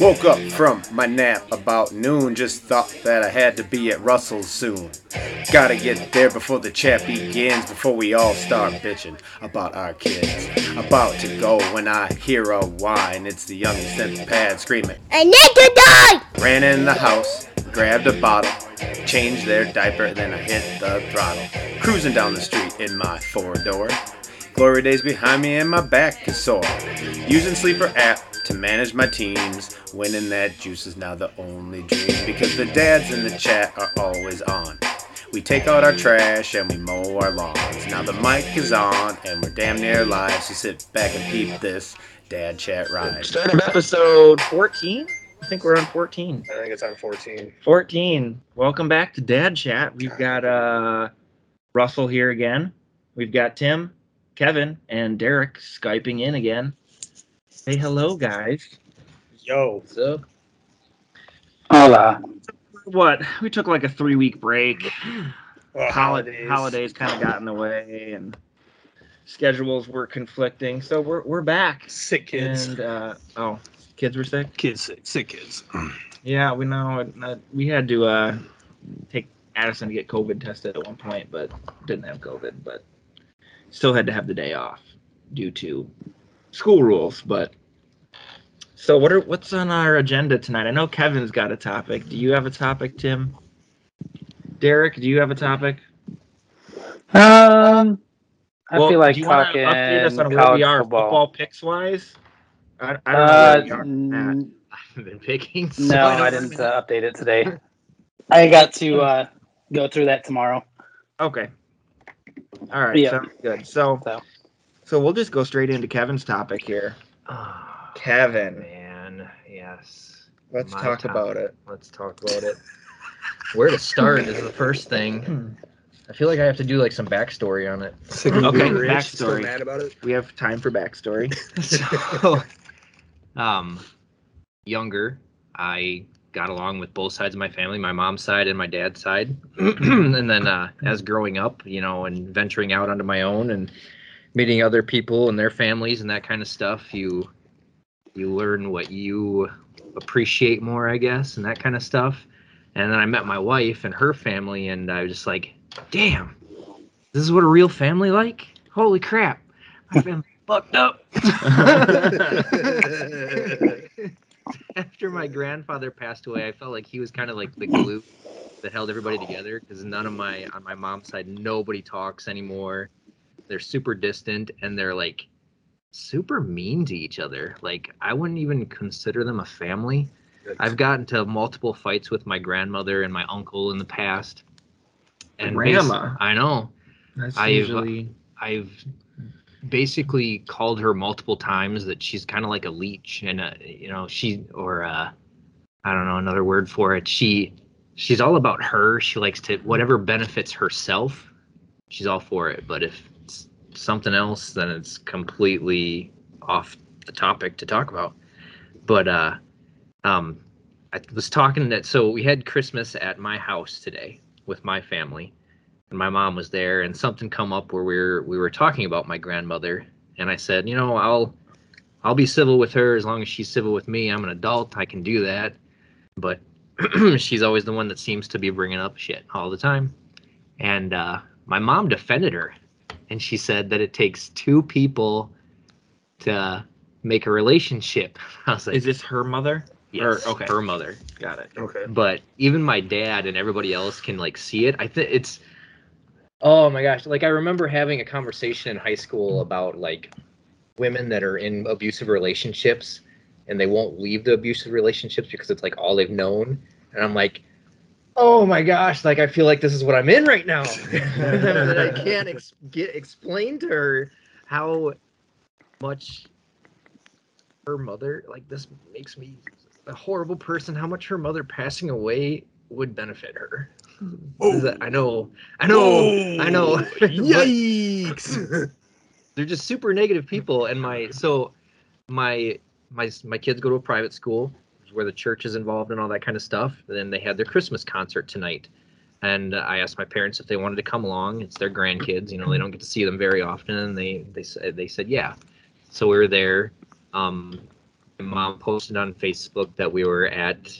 Woke up from my nap about noon, just thought that I had to be at Russell's soon. Gotta get there before the chat begins, before we all start bitching about our kids. About to go when I hear a whine, it's the youngest in the pad screaming, I need to die! Ran in the house, grabbed a bottle, changed their diaper, then I hit the throttle. Cruising down the street in my four door. Glory days behind me and my back is sore. Using Sleeper app to manage my teams. Winning that juice is now the only dream because the dads in the chat are always on. We take out our trash and we mow our lawns. Now the mic is on and we're damn near live, so sit back and peep this dad chat ride. Start of episode 14. I think we're on 14. I think it's on 14. 14. Welcome back to Dad Chat. We've got uh Russell here again. We've got Tim, Kevin, and Derek Skyping in again. Say hello, guys. Yo. What's up? Hola. What? We took like a three week break. Well, Holidays, holidays kind of got in the way, and schedules were conflicting. So we're we're back. Sick kids. And uh, oh, kids were sick. kids sick. Sick kids. Yeah, we know. uh, We had to uh, take Addison to get COVID tested at one point, but didn't have COVID, but still had to have the day off due to school rules. But so, what are what's on our agenda tonight? I know Kevin's got a topic. Do you have a topic, Tim? Derek, do you have a topic? Um, I Well, feel like do you wanna talking update us on where college we are football. football picks wise. I, I don't know Uh, where we are on that. n- I haven't been picking. so no, I I didn't uh, update it today. I got to uh, go through that tomorrow. Okay. All right. Yeah. Sounds good. So, So. so we'll just go straight into Kevin's topic here. Oh, Kevin, man, yes. let's My talk topic. about it. Let's talk about it. Where to start is the first thing. I feel like I have to do like some backstory on it. Okay, being rich, Still backstory. mad about it. We have time for backstory. so, um, younger, I got along with both sides of my family, my mom's side and my dad's side. and then uh, as growing up, you know, and venturing out onto my own and meeting other people and their families and that kind of stuff, you you learn what you appreciate more, I guess, and that kind of stuff. And then I met my wife and her family, and I was just like, damn, this is what a real family like? Holy crap. My family fucked up. After my grandfather passed away, I felt like he was kind of like the glue that held everybody together because none of my on my mom's side nobody talks anymore. They're super distant and they're like super mean to each other. Like I wouldn't even consider them a family. I've gotten to multiple fights with my grandmother and my uncle in the past. And Grandma? I know. That's I've- usually I've basically called her multiple times that she's kind of like a leech and uh, you know she or uh I don't know another word for it. She she's all about her. She likes to whatever benefits herself. She's all for it, but if something else then it's completely off the topic to talk about. But uh um I was talking that so we had Christmas at my house today with my family and my mom was there and something come up where we were we were talking about my grandmother and I said, you know, I'll I'll be civil with her as long as she's civil with me. I'm an adult, I can do that. But she's always the one that seems to be bringing up shit all the time. And uh, my mom defended her and she said that it takes two people to make a relationship. I was like, is this her mother? yes, or- okay. her mother Got it. Okay. but even my dad and everybody else can like see it. I think it's oh my gosh, like I remember having a conversation in high school about like women that are in abusive relationships and they won't leave the abusive relationships because it's like all they've known. And I'm like, oh my gosh, like I feel like this is what I'm in right now. and I can't ex- get explain to her how much her mother like this makes me a horrible person how much her mother passing away would benefit her oh. Is that- i know i know i know oh, Yikes! they're just super negative people and my so my my my kids go to a private school where the church is involved and all that kind of stuff and then they had their christmas concert tonight and i asked my parents if they wanted to come along it's their grandkids you know they don't get to see them very often and they they said they said yeah so we were there um mom posted on Facebook that we were at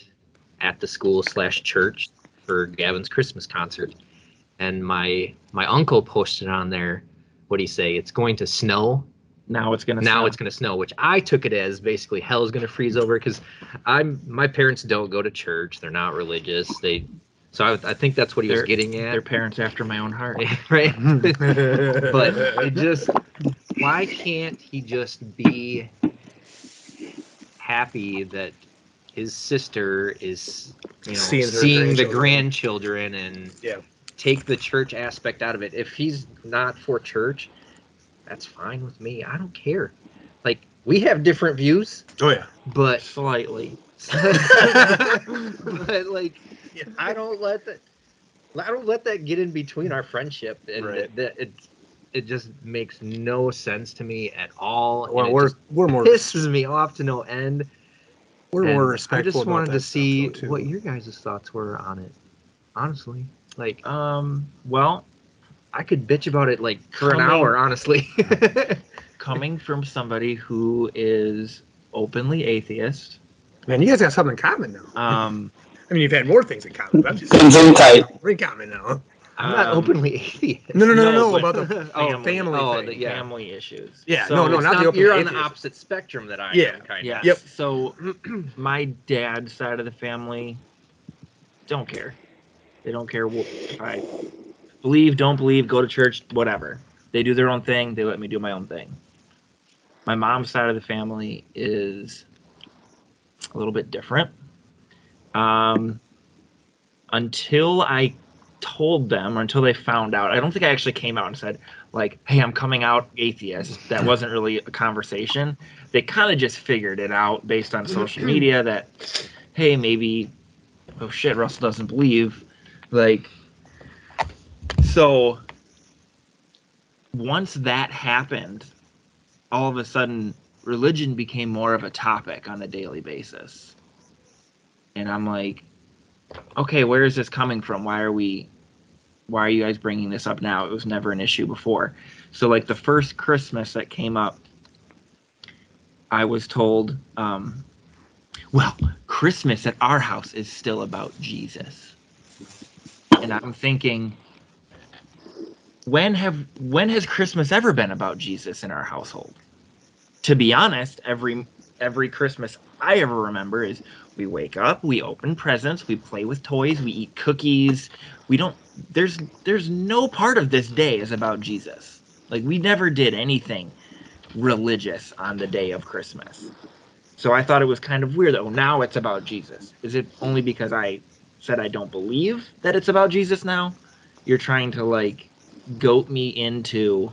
at the school slash church for Gavin's Christmas concert, and my my uncle posted on there. What do you say? It's going to snow. Now it's gonna. Now snow. it's going to snow, which I took it as basically hell's going to freeze over because I'm my parents don't go to church. They're not religious. They so I, I think that's what he was They're- getting at. Their parents after my own heart. right? but it just why can't he just be happy that his sister is you know Seeing seeing, the grandchildren. grandchildren and Yeah. take the church aspect out of it if he's not for church that's fine with me i don't care like we have different views Oh yeah. but Slightly. but like I don't let that I don't let that get in between our friendship and Right. that it it just makes no sense to me at all. and Well, it we're just we're more pisses me off to no end. we're and more respectful. I just wanted that to see what your guys' thoughts were on it. Honestly. Like Um. Well, I could bitch about it like for an hour, honestly. coming from somebody who is openly atheist, Man, you guys got something in common now. um, I mean, you've had more things in common. But I'm just Things in tight. we're in common now. I'm not um, openly atheist. No, no, no, no, no, no, about the Oh, family, family oh, thing. the- yeah. family issues. Yeah, So- no, no, It's not the open you're on the opposite spectrum that I Yeah. am, kind Yeah. of. Yep. So my dad's side of the family don't care. They don't care what I believe, don't believe, go to church, whatever. They do their own thing. They let me do my own thing. My mom's side of the family is a little bit different. Um, until I told them, or until they found out, I don't think I actually came out and said, like, hey, I'm coming out atheist. That wasn't really a conversation they kind of just figured it out based on social media that hey maybe oh shit russell doesn't believe like so once that happened all of a sudden religion became more of a topic on a daily basis. And i'm like okay where is this coming from? Why are we why are you guys bringing this up now? It was never an issue before. So like the first christmas that came up I was told, um, well, Christmas at our house is still about Jesus. And I'm thinking, when have when has Christmas ever been about Jesus in our household? To be honest, every every Christmas I ever remember is we wake up, we open presents, we play with toys, we eat cookies. We don't there's there's no part of this day is about Jesus. Like we never did anything religious on the day of Christmas. So I thought it was kind of weird. Oh, now it's about Jesus. Is it only because I said I don't believe that it's about Jesus now? You're trying to like goat me into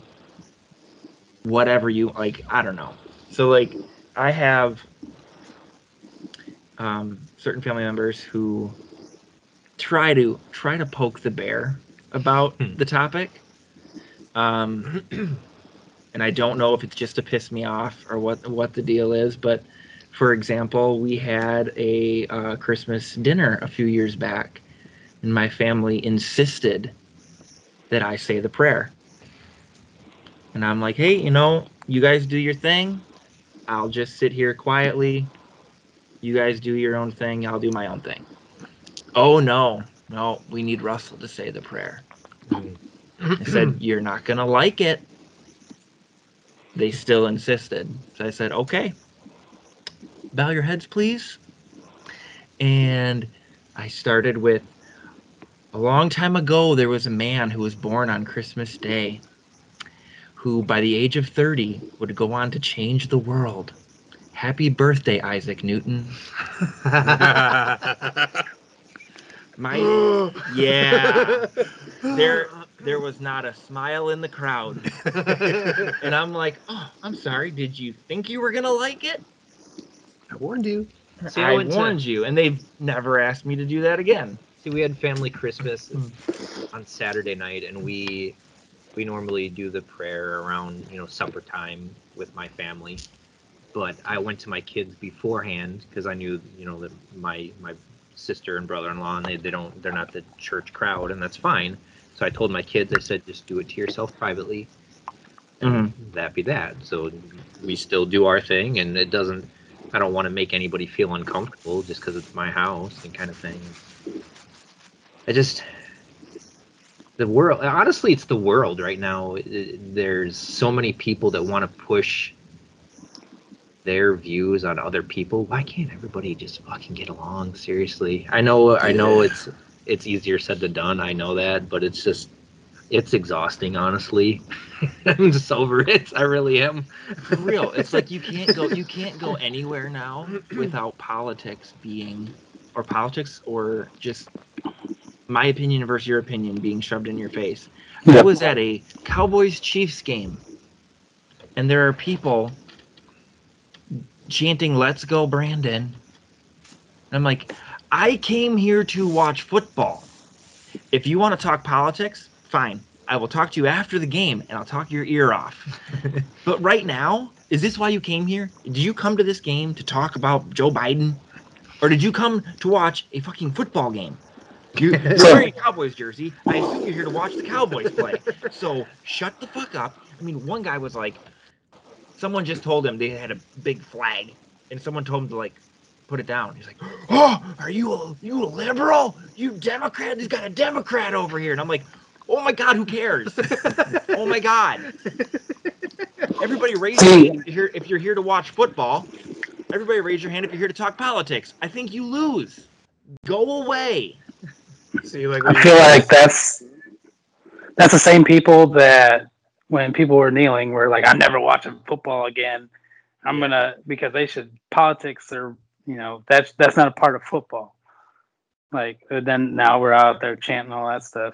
whatever you like. I don't know. So like I have um, certain family members who try to try to poke the bear about Hmm. the topic. Um, and I don't know if it's just to piss me off or what what the deal is. But for example, we had a uh, Christmas dinner a few years back, and my family insisted that I say the prayer. And I'm like, hey, you know, you guys do your thing. I'll just sit here quietly. You guys do your own thing. I'll do my own thing. Oh no, no, we need Russell to say the prayer. I mm-hmm. said, You're not going to like it. They still insisted. So I said, Okay. Bow your heads, please. And I started with a long time ago, there was a man who was born on Christmas Day who, by the age of 30, would go on to change the world. Happy birthday, Isaac Newton. My yeah. there there was not a smile in the crowd. And I'm like, oh, I'm sorry. Did you think you were gonna like it? I warned you. See, I I went to- warned you, and they've never asked me to do that again. See, we had family Christmas hmm. on Saturday night, and we we normally do the prayer around you know supper time with my family. But I went to my kids beforehand because I knew you know that my my sister and brother-in-law and they, they don't they're not the church crowd and that's fine. So I told my kids I said just do it to yourself privately. And mm-hmm. that be that. So we still do our thing, and it doesn't I don't want to make anybody feel uncomfortable just because it's my house and kind of thing. I just the world. Honestly, it's the world right now. There's so many people that want to push their views on other people. Why can't everybody just fucking get along? Seriously, I know. I know it's it's easier said than done. I know that, but it's just it's exhausting. Honestly, I'm just over it. I really am. For real, it's like you can't go you can't go anywhere now without politics being or politics or just my opinion versus your opinion being shoved in your face. I was at a Cowboys Chiefs game and there are people chanting let's go Brandon. And I'm like I came here to watch football. If you want to talk politics, fine. I will talk to you after the game and I'll talk your ear off. But right now, is this why you came here? Did you come to this game to talk about Joe Biden? Or did you come to watch a fucking football game? You, you're So- wearing a Cowboys jersey. I assume you're here to watch the Cowboys play. So shut the fuck up. I mean, one guy was like, someone just told him they had a big flag, and someone told him to like put it down. He's like, "Oh, are you a you a liberal? You Democrat? He's got a Democrat over here." And I'm like, "Oh my God, who cares? oh my God." Everybody raise your hand if you're here, if you're here to watch football. Everybody raise your hand if you're here to talk politics. I think you lose. Go away. See, like I feel like that's that's the same people that when people were kneeling were like, I'm never watching football again. I'm gonna because they should politics are you know that's that's not a part of football. Like then now we're out there chanting all that stuff.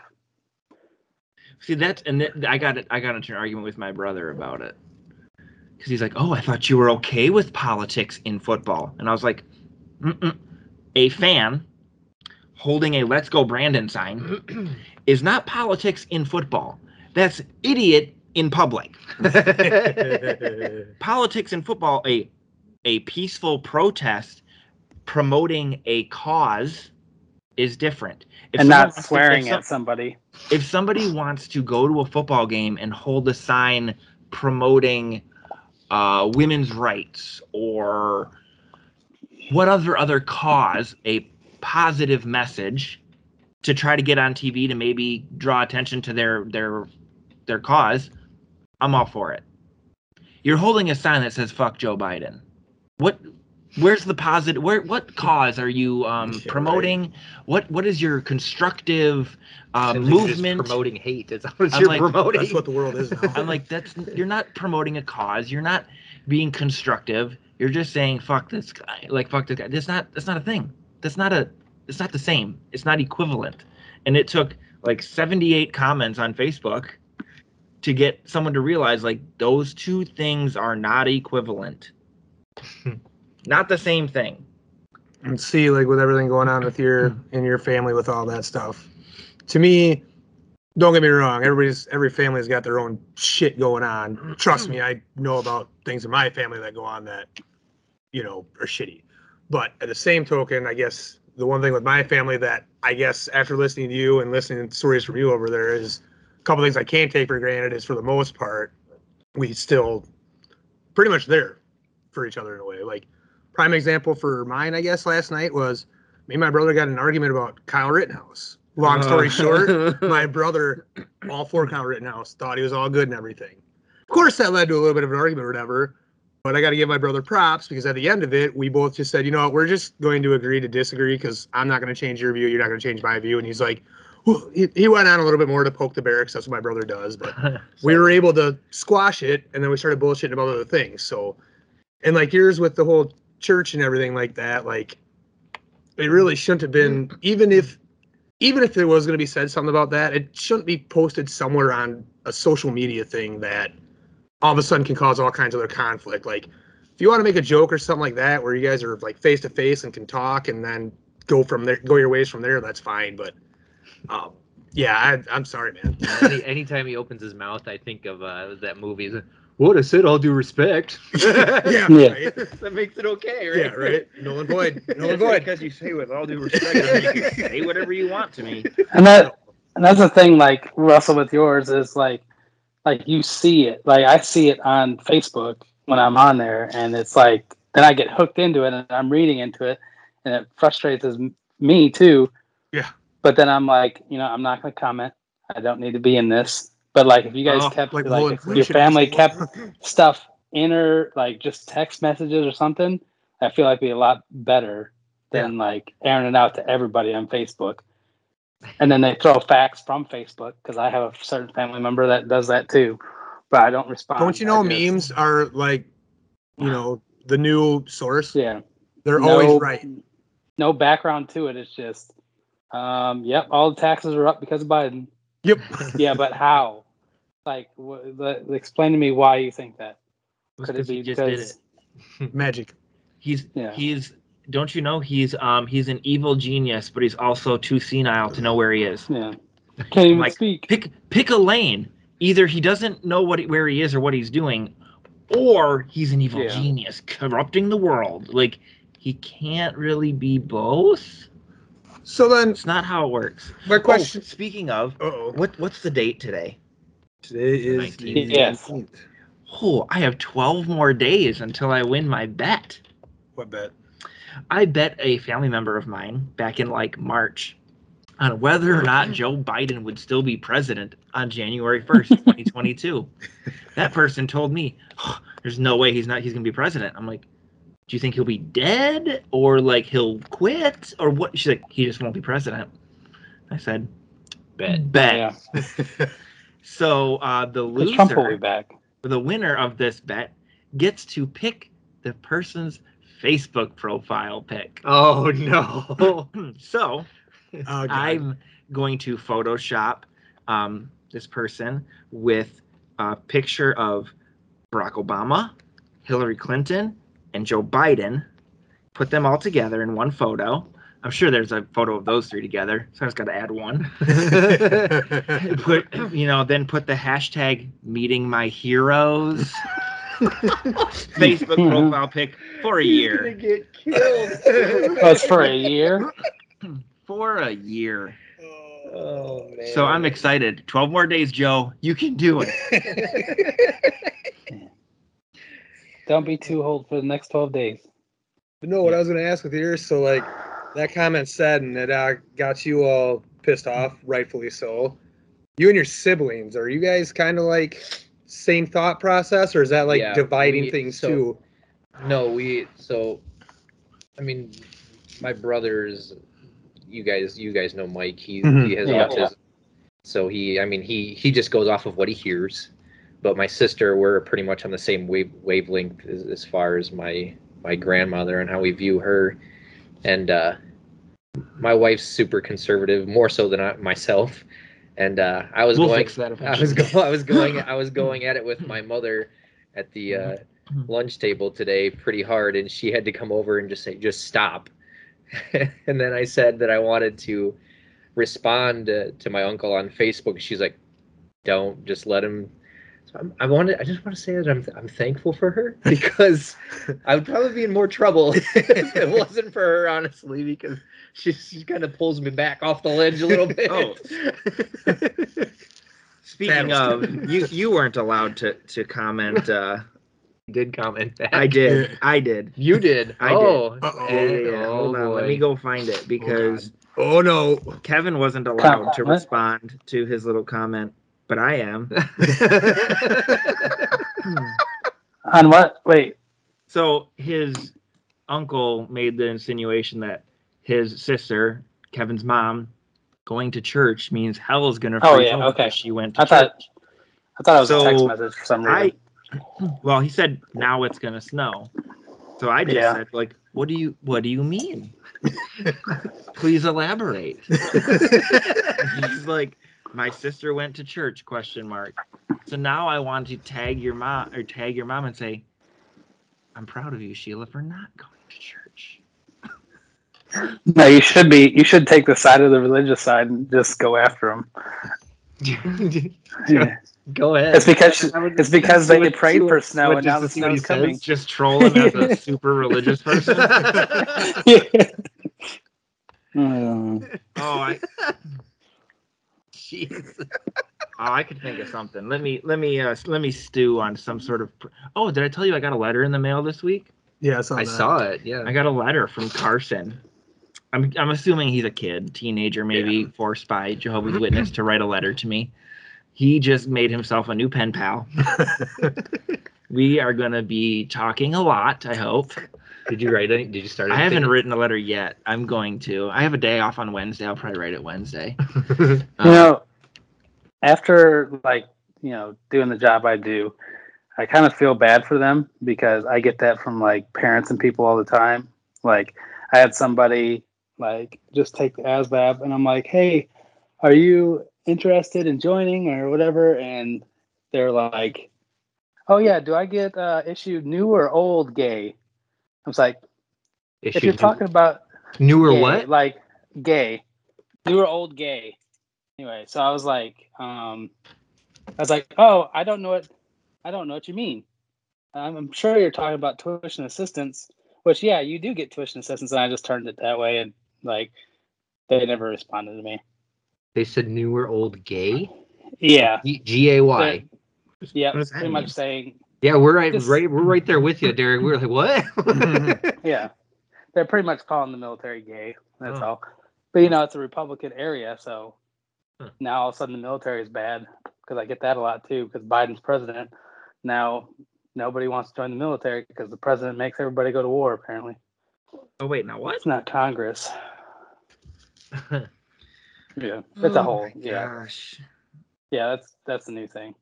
See that's and th- I got it. I got into an argument with my brother about it because he's like, "Oh, I thought you were okay with politics in football," and I was like, Mm-mm. "A fan holding a Let's Go Brandon sign is not politics in football. That's idiot in public. Politics in football, a a peaceful protest promoting a cause." Is different, If and not wants to- swearing some- at somebody. if somebody wants to go to a football game and hold a sign promoting uh, women's rights or what other other cause, a positive message to try to get on TV to maybe draw attention to their their their cause, I'm all for it. You're holding a sign that says "fuck Joe Biden." What? Where's the positive? Where? What cause are you um, Yeah, right. promoting? What? What is your constructive uh, Seems like movement? promoting hate. Is that what I'm you're like- promoting? that's what the world is now. I'm like, that's you're not promoting a cause. You're not being constructive. You're just saying fuck this guy. Like fuck this guy. That's not that's not a thing. That's not a it's not the same. It's not equivalent. And it took like 78 comments on Facebook to get someone to realize like those two things are not equivalent. not the same thing. and see like with everything going on with your in your family with all that stuff to me don't get me wrong everybody's every family's got their own shit going on trust me i know about things in my family that go on that you know are shitty but at the same token i guess the one thing with my family that i guess after listening to you and listening to stories from you over there is a couple things i can't take for granted is for the most part we still pretty much there for each other in a way like prime example for mine, I guess, last night was me and my brother got an argument about Kyle Rittenhouse. Long uh. story short, my brother, all for Kyle Rittenhouse, thought he was all good and everything. Of course, that led to a little bit of an argument or whatever. But I got to give my brother props because at the end of it, we both just said, you know what, we're just going to agree to disagree because I'm not going to change your view. You're not going to change my view. And he's like, well, he, he went on a little bit more to poke the bear 'cause that's what my brother does. But we were able to squash it and then we started bullshitting about other things so and like yours with the whole church and everything like that like it really shouldn't have been even if even if there was going to be said something about that it shouldn't be posted somewhere on a social media thing that all of a sudden can cause all kinds of other conflict like if you want to make a joke or something like that where you guys are like face to face and can talk and then go from there go your ways from there that's fine but um yeah I, i'm sorry man Any, anytime he opens his mouth, I think of uh, that movie. Like, What I said, all due respect. yeah, Yeah. right? that makes it okay, right? yeah right Nolan Boyd Nolan It's Boyd because you say with all due respect, doesn't mean you say whatever you want to me. And that and that's the thing, like Russell with yours is like like you see it. Like I see it on Facebook when I'm on there and it's like then I get hooked into it and I'm reading into it, and it frustrates me too. Yeah. But then I'm like, you know, I'm not going to comment. I don't need to be in this. But like, if you guys Oh, kept like like, if your family kept stuff inner like just text messages or something, I feel like it'd be a lot better than like airing it out to everybody on Facebook. And then they throw facts from Facebook because I have a certain family member that does that too, but I don't respond. Don't you know memes are like, you know, the new source? Yeah, They're no- always right. No background to it. It's just, um, yep, all the taxes are up because of Biden. Yep. Yeah, but how? Like, wh- the, explain to me why you think that. was Could it 'cause he be just did because? it. Magic. He's Yeah. he's don't you know he's um he's an evil genius, but he's also too senile to know where he is. Yeah, can't even Like, speak. Pick pick a lane. Either he doesn't know what where he is or what he's doing, or he's an evil Yeah. genius corrupting the world. Like he can't really be both. So then, It's not how it works. my question. Oh, speaking of, oh what what's the date today? Today is the 19th. Yes. 19th. Oh, I have 12 more days until I win my bet. What bet? I bet a family member of mine back in like March on whether or not Joe Biden would still be president on January 1st, 2022. that person told me, "Oh, there's no way he's not he's going to be president. I'm like, do you think he'll be dead or like he'll quit or what? She's like, he just won't be president. I said, Bet. bet. Yeah, So uh, the because Trump will be loser, back. the winner of this bet, gets to pick the person's Facebook profile pic. Oh no. so Oh, I'm going to Photoshop um, this person with a picture of Barack Obama, Hillary Clinton, and Joe Biden. Put them all together in one photo. I'm sure there's a photo of those three together, so I just got to add one. put you know, then put the hashtag meeting my heroes. Facebook profile pic for a year. get killed. That's for a year. For a year. Oh man. So I'm excited. 12 more days, Joe. You can do it. Don't be too old for the next twelve days. But no, what I was going to ask with yours, so like that comment said, and it uh, got you all pissed off, rightfully so. You and your siblings, are you guys kind of like same thought process, or is that like Yeah, dividing we- things so- too? No, we so I mean my brothers you guys you guys know Mike. He Mhm. he has Yeah. autism. So he I mean he he just goes off of what he hears. But my sister we're pretty much on the same wave wavelength as, as far as my my grandmother and how we view her. And uh my wife's super conservative, more so than I, myself. And uh I was We'll going fix that I was eventually. going. I was going. I was going at it with my mother at the uh, lunch table today, pretty hard, and she had to come over and just say, "Just stop." and then I said that I wanted to respond uh, to my uncle on Facebook. She's like, "Don't. Just let him." So I'm, I wanted. I just want to say that I'm. I'm thankful for her because I would probably be in more trouble if it wasn't for her, honestly, because she she kind of pulls me back off the ledge a little bit. Oh. Speaking of, you you weren't allowed to to comment. Uh, did comment back. I did. I did. You did. I did. oh. Uh-oh. Yeah, yeah, yeah. Oh, Hold on. Let me go find it because Oh no! Kevin wasn't allowed to respond to his little comment, but I am. On what? Wait. So his uncle made the insinuation that his sister, Kevin's mom, going to church means hell is gonna Oh, yeah, okay. She went to I thought. I thought it was a text message for some I reason. well, he said now it's gonna snow. So I just Yeah. said, like, what do you what do you mean? Please elaborate. He's like, my sister went to church? Question mark. So now I want to tag your mom or tag your mom and say, I'm proud of you, Sheila, for not going to church. No, you should be. You should take the side of the religious side and just go after them. Yeah. Go ahead. It's because it's because they Switch- prayed for snow switch and now the just to see what he snow's coming. says. Just trolling as a super religious person. yeah. Oh, I. Jeez. Oh, I could think of something. Let me let me uh let me stew on some sort of. pr- Oh, did I tell you I got a letter in the mail this week? Yeah, I saw I that. saw it. Yeah. I got a letter from Carson. I'm I'm assuming he's a kid, teenager, maybe forced by Jehovah's Witness to write a letter to me. He just made himself a new pen pal. we are gonna be talking a lot. I hope. Did you write any? Did you start? Anything? I haven't written a letter yet. I'm going to. I have a day off on Wednesday. I'll probably write it Wednesday. You Um, know, after like you know doing the job I do, I kind of feel bad for them because I get that from like parents and people all the time. Like I had somebody like just take the ASVAB, and I'm like, hey, are you interested in joining or whatever? And they're like, oh yeah, do I get uh, issued new or old gay? I was like, if you're talking about new or gay, what? Like gay. New or old gay. Anyway, so I was like, um I was like, oh, I don't know what I don't know what you mean. I'm sure you're talking about tuition assistance, which yeah, you do get tuition assistance, and I just turned it that way, and like they never responded to me. They said new or old gay. Yeah, G A Y. yeah, What pretty mean? much saying Yeah, we're right, Just- right. We're right there with you, Derek. We were like, what? yeah, they're pretty much calling the military gay. That's Oh. all. But you know, it's a Republican area, so Huh. now all of a sudden the military is bad because I get that a lot too. Because Biden's president now, nobody wants to join the military because the president makes everybody go to war. Apparently, oh wait, now what? it's not Congress. Yeah, it's a Oh whole. my Yeah, Gosh. yeah, that's that's the new thing.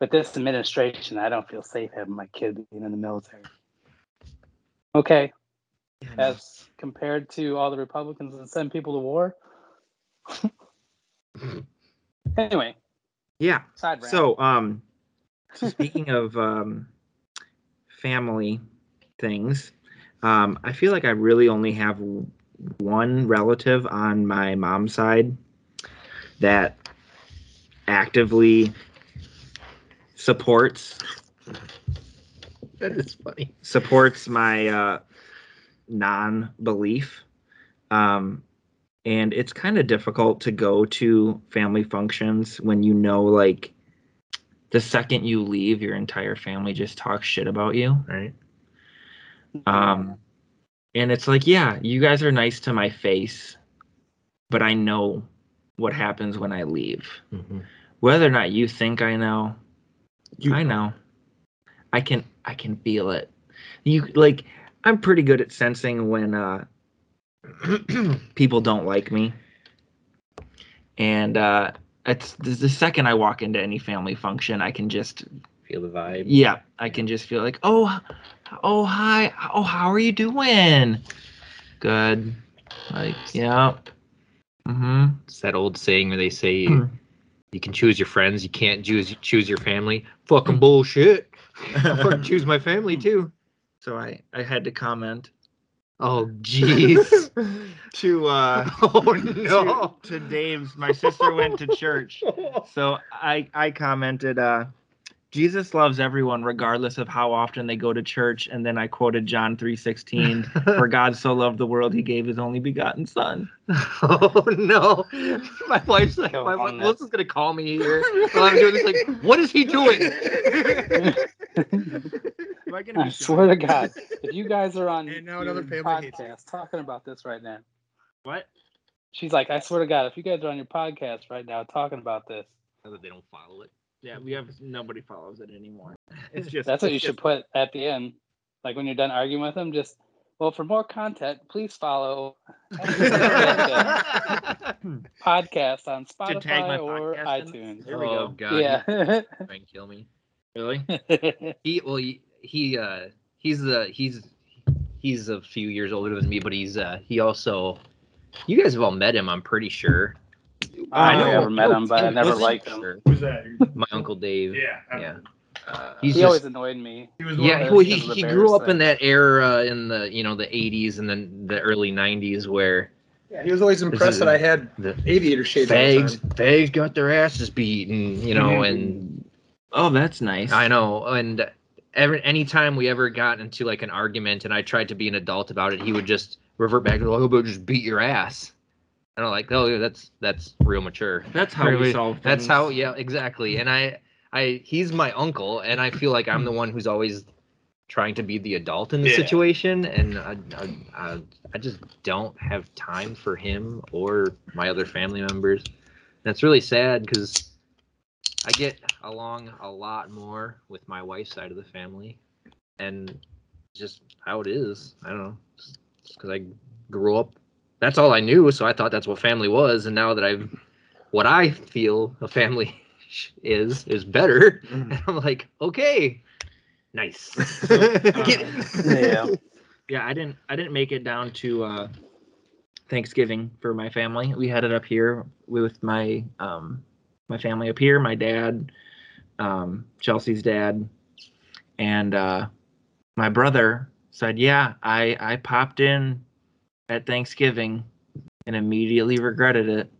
With this administration, I don't feel safe having my kid being in the military. Okay, Yeah, as compared to all the Republicans that send people to war. anyway, yeah. side rant. So, um, speaking of um, family things, um, I feel like I really only have w- one relative on my mom's side that actively supports that is funny. supports my uh, non-belief um, and it's kind of difficult to go to family functions when you know like the second you leave your entire family just talks shit about you Right. um, and it's like yeah you guys are nice to my face but i know what happens when i leave. Mhm. whether or not you think i know You- i know. I can i can feel it. You like i'm pretty good at sensing when uh people don't like me. And uh it's the second i walk into any family function i can just Feel the vibe. yeah i can just feel like oh oh hi oh how are you doing good like yeah mm-hmm It's that old saying where they say Hmm. you can choose your friends, you can't choose choose your family. Fucking bullshit. I fucking choose my family too. so i i had to comment Oh jeez. to uh oh to, no. to Dave's. My sister went to church, so I I commented, uh, "Jesus loves everyone regardless of how often they go to church." And then I quoted John three sixteen, "For God so loved the world, He gave His only begotten Son." oh no. My wife's like, my on, wife, Ned. Melissa's gonna call me here while I'm doing this. Like, what is he doing? Am I gonna I swear to? God, if you guys are on And now another family podcast talking about this right now, What? she's like, I swear to God, if you guys are on your podcast right now talking about this, they don't follow it. Yeah, we have nobody follows it anymore. It's just that's what you it's should put at the end. Like when you're done arguing with them, just well, for more content, please follow podcast on To tag my Spotify or podcast in? iTunes. There we oh go. god. yeah. Try and kill me. Really? He well he, he uh he's the he's he's a few years older than me, but he's uh he also you guys have all met him, I'm pretty sure. I know, never met him, but I never liked him. Who's that? My uncle Dave. Yeah. Yeah. Uh, He's He just- always annoyed me. he was Yeah, well, he, he grew up thing. in that era in the you know the 80s and then the early 90s where yeah, he was always impressed that I had the aviator shades. all the fags fags got their asses beaten, you know, and Oh, that's nice. I know, and every anytime we ever got into like an argument and I tried to be an adult about it, he would just revert back to, "Oh, about just beat your ass." And I'm like, "Oh, that's that's real mature." That's how we Really, solve. That's how, yeah, exactly. And I, I, he's my uncle, and I feel like I'm the one who's always trying to be the adult in the Yeah. situation, and I, I, I, I just don't have time for him or my other family members. And it's really sad because I get along a lot more with my wife's side of the family, and just how it is. I don't know, because I grew up. That's all I knew, so I thought that's what family was. And now that I've, what I feel a family is is better, and I'm like, okay, nice. Get it. Yeah. yeah, I didn't I didn't make it down to uh Thanksgiving for my family. We had it up here with my um my family up here, my dad, um Chelsea's dad, and uh my brother said, "Yeah, I I popped in at Thanksgiving and immediately regretted it.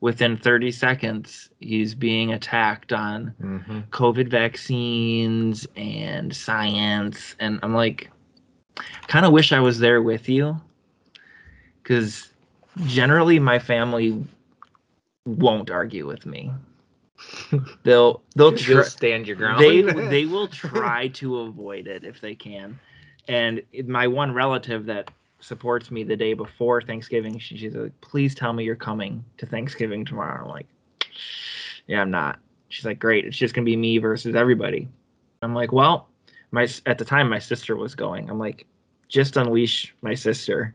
Within 30 seconds, he's being attacked on Mhm. COVID vaccines and science. And I'm like, kind of wish I was there with you. Because generally, my family won't argue with me. They'll they'll You'll stand your ground. they they will try to avoid it if they can. And my one relative that supports me the day before Thanksgiving, she, she's like, "Please tell me you're coming to Thanksgiving tomorrow." I'm like, "Yeah, I'm not." She's like, "Great, it's just gonna be me versus everybody." I'm like, "Well, my at the time my sister was going. I'm like, just unleash my sister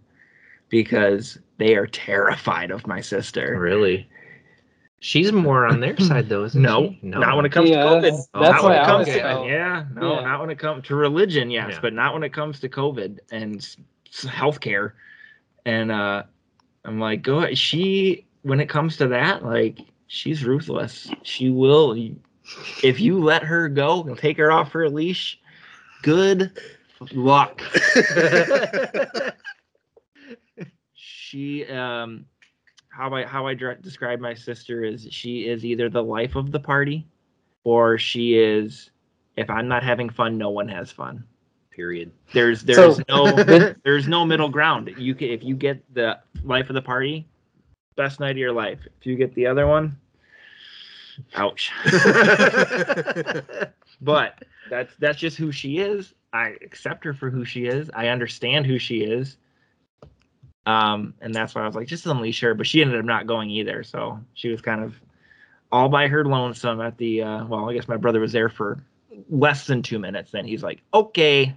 because they are terrified of my sister." really. She's more on their side though, isn't No, she? not when it comes Yeah, to COVID. that's- that's not when it comes to yeah, no, Yeah. not when it comes to religion, yes, Yeah. but not when it comes to COVID and s- s- healthcare. And uh, I'm like, go. ahead. She when it comes to that, like, she's ruthless. She will. If you let her go and take her off her leash, good luck. she um how i how i describe my sister is she is either the life of the party or she is if i'm not having fun no one has fun Period. there's there's So- no there's no middle ground you can if you get the life of the party best night of your life if you get the other one ouch but that's that's just who she is. I accept her for who she is. I understand who she is. Um, and that's why I was like, just unleash her. But she ended up not going either, so she was kind of all by her lonesome at the. Uh, well, I guess my brother was there for less than two minutes. Then he's like, okay,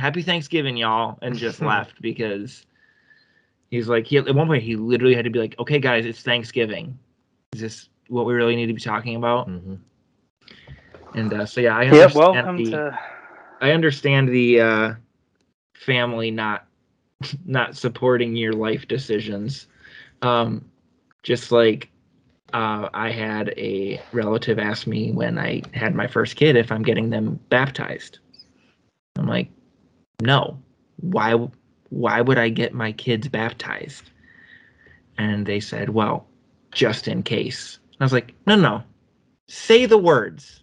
happy Thanksgiving, y'all, and just left because he's like, he at one point he literally had to be like, okay, guys, it's Thanksgiving. Is this what we really need to be talking about? Mhm. And uh, so yeah, I Yep. understand Welcome the to. I understand the uh, family not not supporting your life decisions. Um, just like uh, I had a relative ask me when I had my first kid if I'm getting them baptized. I'm like, no. Why? Why would I get my kids baptized? And they said, well, just in case. I was like, no, no. Say the words.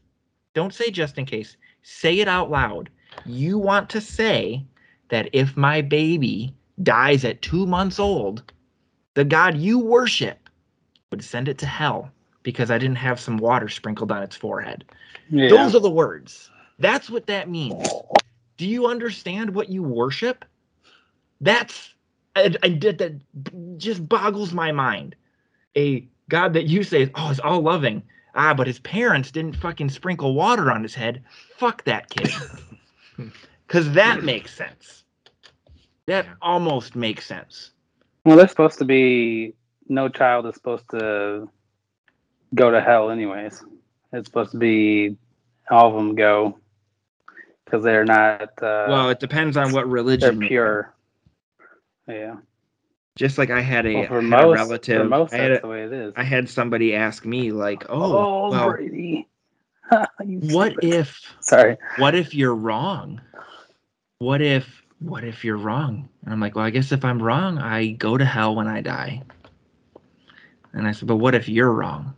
Don't say just in case. Say it out loud. You want to say that if my baby dies at two months old, the God you worship would send it to hell because I didn't have some water sprinkled on its forehead. Yeah. Those are the words. That's what that means. Do you understand what you worship? That's I, I did that just boggles my mind. A God that you say, oh, is all loving. Ah, but his parents didn't fucking sprinkle water on his head. Fuck that kid. Cause that makes sense. That Yeah. almost makes sense. Well, they're supposed to be. No child is supposed to go to hell, anyways. It's supposed to be all of them go because they're not. Uh, well, it depends on what religion. you're pure. Yeah. Just like I had a, Well, for had a most, relative. for most, I had that's a- the way it is. I had somebody ask me like, "Oh, oh, well, Brady. What if Sorry. what if you're wrong? What if what if you're wrong? And I'm like, well, I guess if I'm wrong, I go to hell when I die. And I said, but what if you're wrong?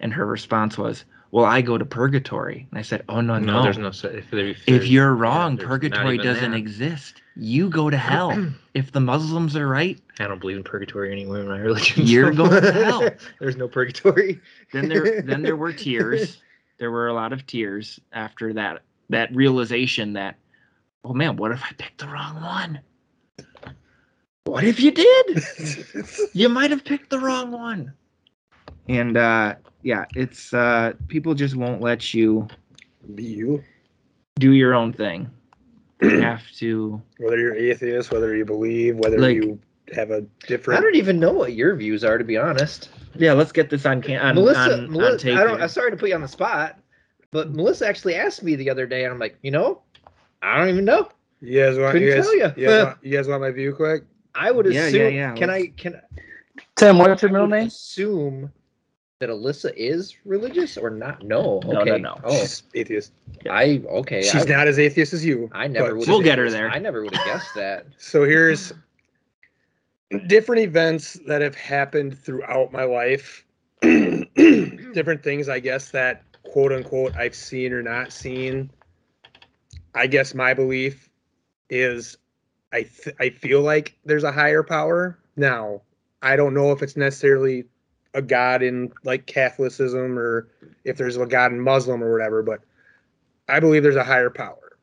And her response was, well, I go to purgatory. And I said, oh no, no. No, there's no. If, there, if, you're wrong, there's purgatory doesn't that. exist. You go to hell. if the Muslims are right, I don't believe in purgatory anyway in my religion. You're going to hell. There's no purgatory. then there then there were tears. There were a lot of tears after that that realization that, oh man, what if I picked the wrong one? What if you did? you might have picked the wrong one. And uh yeah, it's uh people just won't let you Be you. do your own thing. You have to Whether you're atheist, whether you believe, whether Like- you have a different. I don't even know what your views are, to be honest. Yeah, let's get this on can on, Melissa, on, on tape. I don't. here. I'm sorry to put you on the spot, but Melissa actually asked me the other day, and I'm like, you know, I don't even know. You guys want? Couldn't You guys, tell ya. you, guys want, you guys want my view quick? I would assume. yeah, yeah, yeah. Can I? let's- Can Tim, what's your middle name? Assume that Alyssa is religious or not? No. No, no, no. Oh, She's atheist. I okay. She's I, not as atheist as you. I never would. We'll get her there. I never would have guessed that. So here's different events that have happened throughout my life. different things, I guess, that quote unquote I've seen or not seen. I guess my belief is I th- I feel like there's a higher power. Now, I don't know if it's necessarily a god in like Catholicism or if there's a god in Muslim or whatever, but I believe there's a higher power.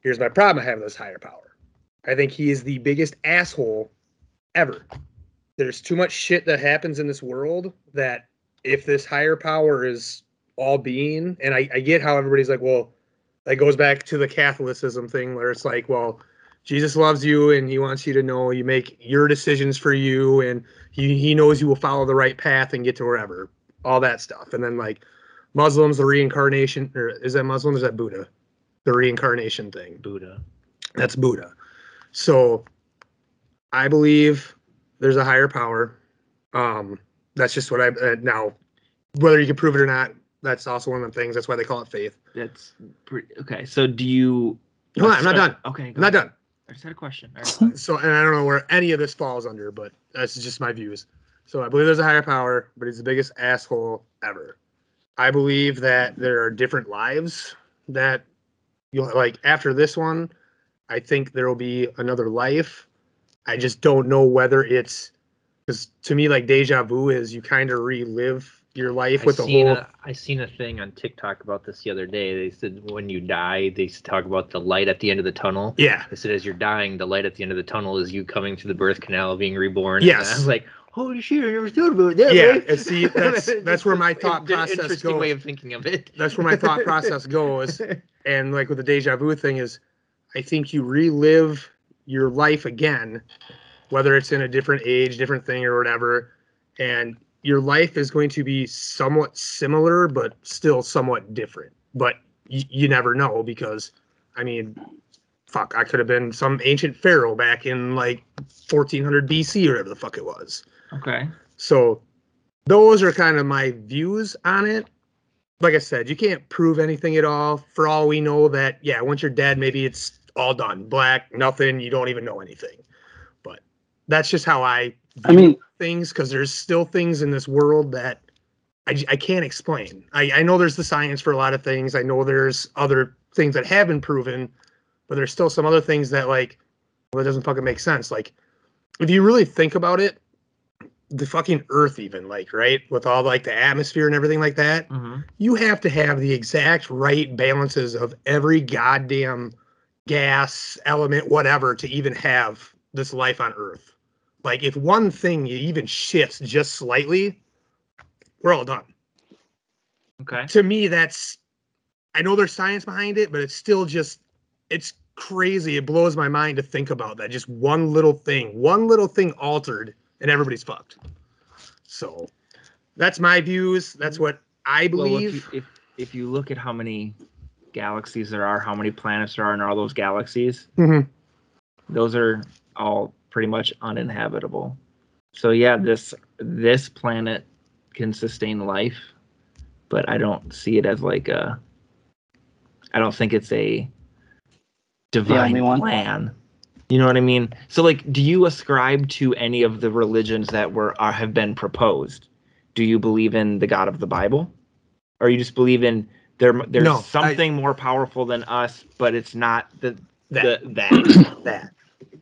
Here's my problem I have this higher power. I think he is the biggest asshole ever. There's too much shit that happens in this world that if this higher power is all being, and I, I get how everybody's like, well, that goes back to the Catholicism thing where it's like, well, Jesus loves you and he wants you to know you make your decisions for you and he, he knows you will follow the right path and get to wherever. All that stuff. And then like Muslims, the reincarnation, or is that Muslim? Or is that Buddha? The reincarnation thing. Buddha. That's Buddha. So I believe there's a higher power. Um, that's just what I uh, now. Whether you can prove it or not, that's also one of the things. That's why they call it faith. That's pretty okay. So do you? Hold on, I'm not done. Okay, I'm not done. I just had a question. Right. So, and I don't know where any of this falls under, but that's just my views. So I believe there's a higher power, but he's the biggest asshole ever. I believe that there are different lives that you'll like after this one. I think there will be another life. I just don't know whether it's because to me, like deja vu is you kind of relive your life I with the seen whole. a, I seen a thing on TikTok about this the other day. They said when you die, they used to talk about the light at the end of the tunnel. yeah, They said as you're dying, the light at the end of the tunnel is you coming through the birth canal, being reborn. Yes. And I was like, holy shit, I never thought about that. Yeah, way." and see, that's- that's where my thought process Interesting goes. way of thinking of it. that's where my thought process goes. and like with the deja vu thing is i think you relive your life again whether it's in a different age different thing or whatever and your life is going to be somewhat similar but still somewhat different but y- you never know because i mean fuck i could have been some ancient pharaoh back in like 1400 bc or whatever the fuck it was Okay. so those are kind of my views on it. Like I said, you can't prove anything at all. For all we know that, yeah, once you're dead, maybe it's all done. Black, nothing, you don't even know anything. But that's just how I I mean, things because there's still things in this world that I, I can't explain. I, I know there's the science for a lot of things. I know there's other things that have been proven, but there's still some other things that like well, that doesn't fucking make sense. Like if you really think about it, the fucking Earth, even like right with all like the atmosphere and everything like that, Mm-hmm. you have to have the exact right balances of every goddamn gas element, whatever, to even have this life on Earth. Like if one thing even shifts just slightly, we're all done. Okay. To me, that's I know there's science behind it, but it's still just it's crazy. It blows my mind to think about that. Just one little thing, one little thing altered, and everybody's fucked. So that's my views. That's what I Well, believe. if you, if if you look at how many galaxies there are, how many planets there are in all those galaxies, Mhm. those are all pretty much uninhabitable. So yeah, this this planet can sustain life, but I don't see it as like a. I don't think it's a divine one. plan. You know what I mean? So like, do you ascribe to any of the religions that were are, have been proposed? Do you believe in the God of the Bible, or you just believe in there? There's No, I- something more powerful than us, but it's not the That. the that. that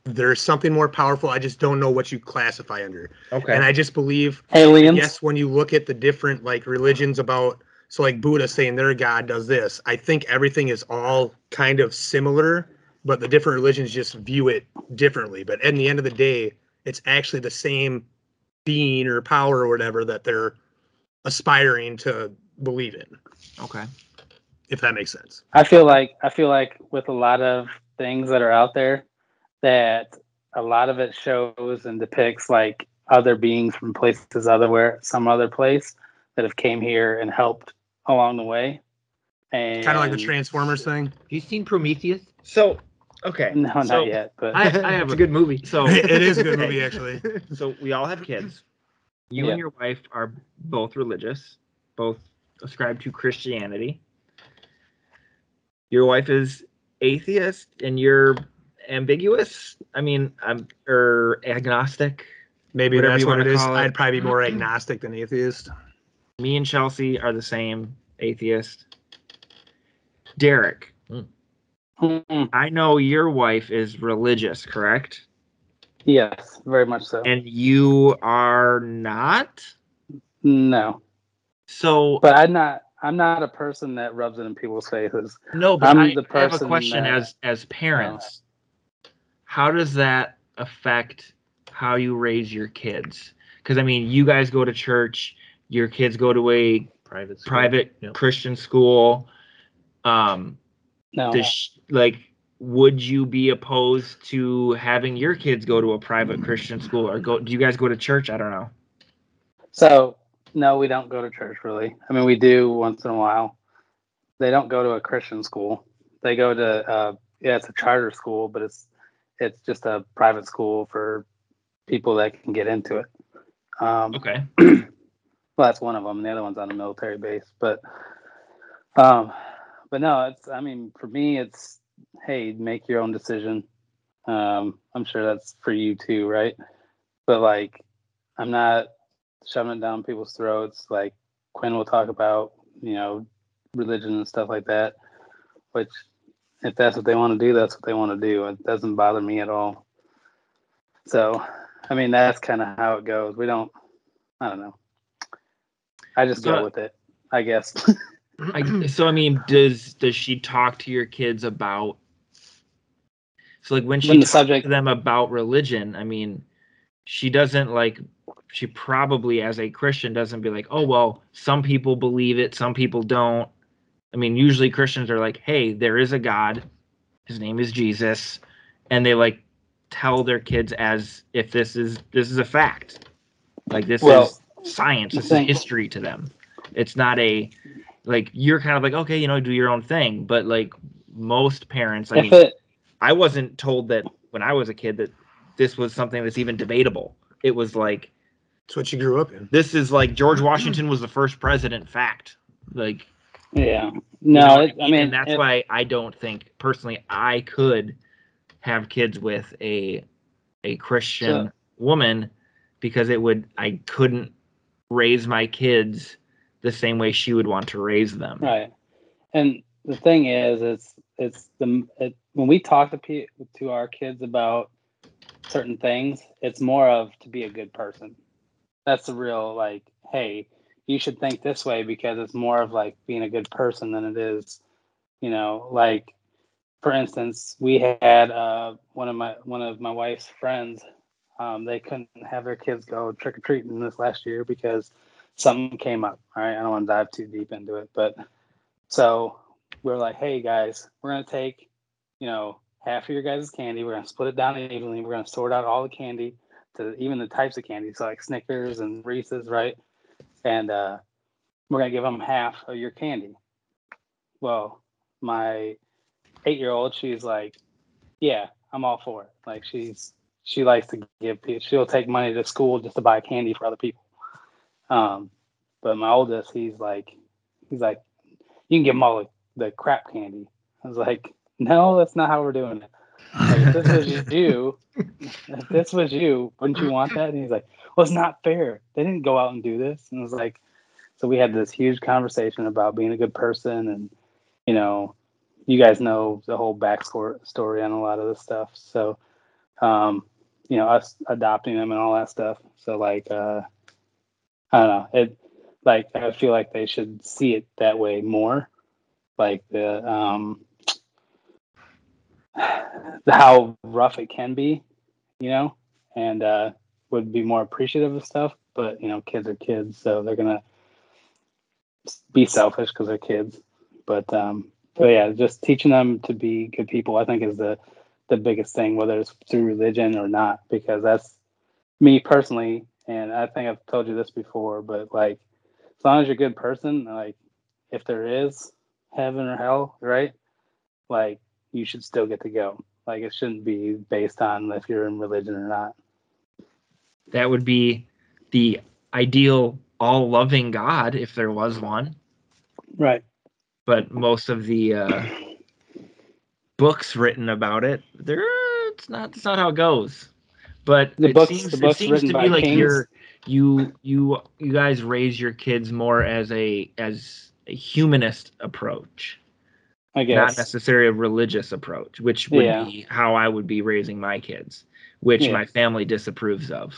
there's something more powerful. I just don't know what you classify under. Okay. And I just believe aliens. yes, when you look at the different like religions about So like Buddha saying their God does this. I think everything is all kind of similar, but the different religions just view it differently. But at the end of the day, it's actually the same being or power or whatever that they're aspiring to believe in, Okay. if that makes sense. I feel like I feel like with a lot of things that are out there, that a lot of it shows and depicts like other beings from places otherwhere, some other place that have came here and helped along the way. And Kind of like the Transformers thing. Have you seen Prometheus? So, okay. No, not yet, but I, I have It's a a good movie. So it is a good movie, actually. so we all have kids. You Yeah. and your wife are both religious, both ascribe to Christianity. Your wife is atheist and you're ambiguous. I mean, I'm or agnostic. Maybe Whatever that's you what wanna it is. call it. I'd probably be more agnostic than atheist. Me and Chelsea are the same atheist. Derek, Mm, I know your wife is religious, correct? yes, very much so. And you are not? no, So but I'm not. I'm not a person that rubs it in people's faces. No, but I'm I, the I have a person question that- as as parents. How does that affect how you raise your kids? Because I mean, you guys go to church, your kids go to a Private. school. private Yep. Christian school. Um, No, does sh- like would you be opposed to having your kids go to a private Christian school or go? Do you guys go to church? I don't know. So no, we don't go to church really. I mean, we do once in a while. They don't go to a Christian school. They go to uh, yeah, it's a charter school, but it's it's just a private school for people that can get into it. Um, Okay. well, that's one of them. The other one's on a military base, but um, but no, it's. I mean, for me, it's hey, make your own decision. Um, I'm sure that's for you too, right? But like, I'm not shoving it down people's throats. Like Quinn will talk about, you know, religion and stuff like that. Which, if that's what they want to do, that's what they want to do. It doesn't bother me at all. So, I mean, that's kind of how it goes. We don't. I don't know. I just So- go with it, I guess. I, so I mean, does does she talk to your kids about? So like when she When the talks subject- to them about religion, I mean, she doesn't like. She probably, as a Christian, doesn't be like, oh well, some people believe it, some people don't. I mean, usually Christians are like, hey, there is a God, his name is Jesus, and they like tell their kids as if this is this is a fact, like this Well, is science, this thing- is history to them. It's not a like you're kind of like okay, you know, do your own thing, but like most parents, I if mean, it, I wasn't told that when I was a kid that this was something that's even debatable. It was like It's what you grew up in. this is like George Washington was the first president fact. Like yeah, you no, know it, I mean, and that's if- why I don't think personally I could have kids with a a Christian So- woman because it would I couldn't raise my kids the same way she would want to raise them. Right. And the thing is, it's it's the it, when we talk to pe- to our kids about certain things, it's more of to be a good person. That's the real like, hey, you should think this way because it's more of like being a good person than it is, you know, like for instance, we had uh, one of my one of my wife's friends. Um, they couldn't have their kids go trick or treating this last year because something came up. All right, I don't want to dive too deep into it, but so we're like, hey guys, we're gonna take, you know, half of your guys' candy. We're gonna split it down evenly. We're gonna sort out all the candy to even the types of candy, so like Snickers and Reese's, right? And uh, we're gonna give them half of your candy. Well, my eight-year-old, she's like, yeah, I'm all for it. Like she's she likes to give people. She'll take money to school just to buy candy for other people. Um, but my oldest, he's like, he's like, you can give them all the, the crap candy. I was like, no, that's not how we're doing it. Like, if this was you, if this was you, wouldn't you want that? And he's like, it's not fair. They didn't go out and do this. And I was like, so we had this huge conversation about being a good person, and you know, you guys know the whole backstory story on a lot of this stuff. So, um, you know, us adopting them and all that stuff. So like, uh, I don't know. It like I feel like they should see it that way more, like the um, how rough it can be, you know, and uh, would be more appreciative of stuff. But you know, kids are kids, so they're gonna be selfish because they're kids. But um, but yeah, just teaching them to be good people, I think, is the the biggest thing, whether it's through religion or not, because that's me personally. And I think I've told you this before, but like, as long as you're a good person, like, if there is heaven or hell, right? Like, you should still get to go. Like, it shouldn't be based on if you're in religion or not. That would be the ideal all loving God if there was one. Right. But most of the uh, books written about it, there it's not it's not how it goes. But The it books- seems, the it books seems to be like kings. you're you you you guys raise your kids more as a as a humanist approach, I guess. not necessarily a religious approach, which would Yeah. be how I would be raising my kids, which Yeah. my family disapproves of.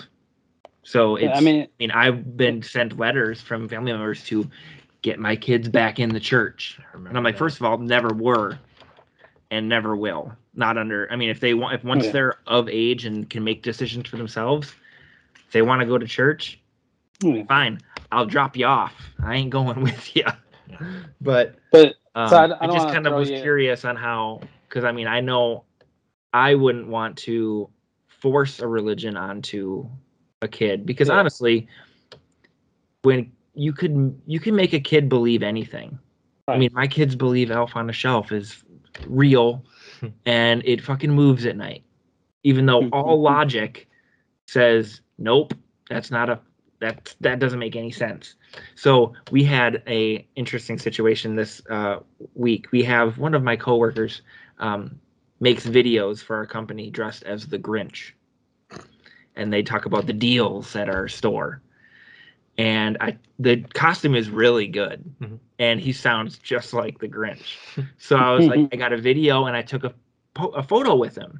So it's Yeah, I mean, I mean, I've been sent letters from family members to get my kids back in the church. And I'm like, first of all, never were and never will. Not under I mean, if they want if once Yeah. they're of age and can make decisions for themselves, if they want to go to church, yeah. fine. I'll drop you off. I ain't going with you. But but um, So I- I I, don't just kind of was you- curious on how, because I mean, I know I wouldn't want to force a religion onto a kid because Yeah. honestly, when you could you can make a kid believe anything. I mean, my kids believe Elf on a Shelf is real, and it fucking moves at night, even though all logic says nope, that's not a that that doesn't make any sense. So we had a interesting situation this uh, week. We have one of my coworkers um, makes videos for our company dressed as the Grinch, and they talk about the deals at our store. And I, the costume is really good, Mhm. and he sounds just like the Grinch. So I was like, I got a video, and I took a po- a photo with him,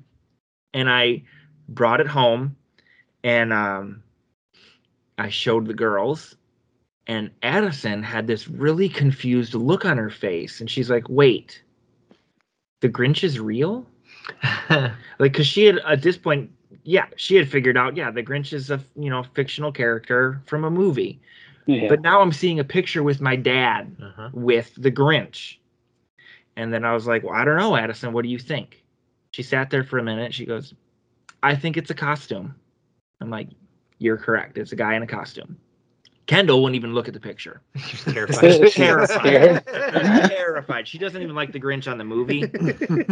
and I brought it home, and um, I showed the girls, and Addison had this really confused look on her face, and she's like, "Wait, the Grinch is real?" Like, because she had at this point, yeah, she had figured out, yeah, the Grinch is a you know fictional character from a movie. yeah. But now I'm seeing a picture with my dad uh-huh. with the Grinch, and then I was like, "Well, I don't know, Addison. What do you think?" She sat there for a minute. She goes, "I think it's a costume." I'm like, "You're correct. It's a guy in a costume." Kendall wouldn't even look at the picture. She's terrified. She's terrified. scared. terrified. She doesn't even like the Grinch on the movie.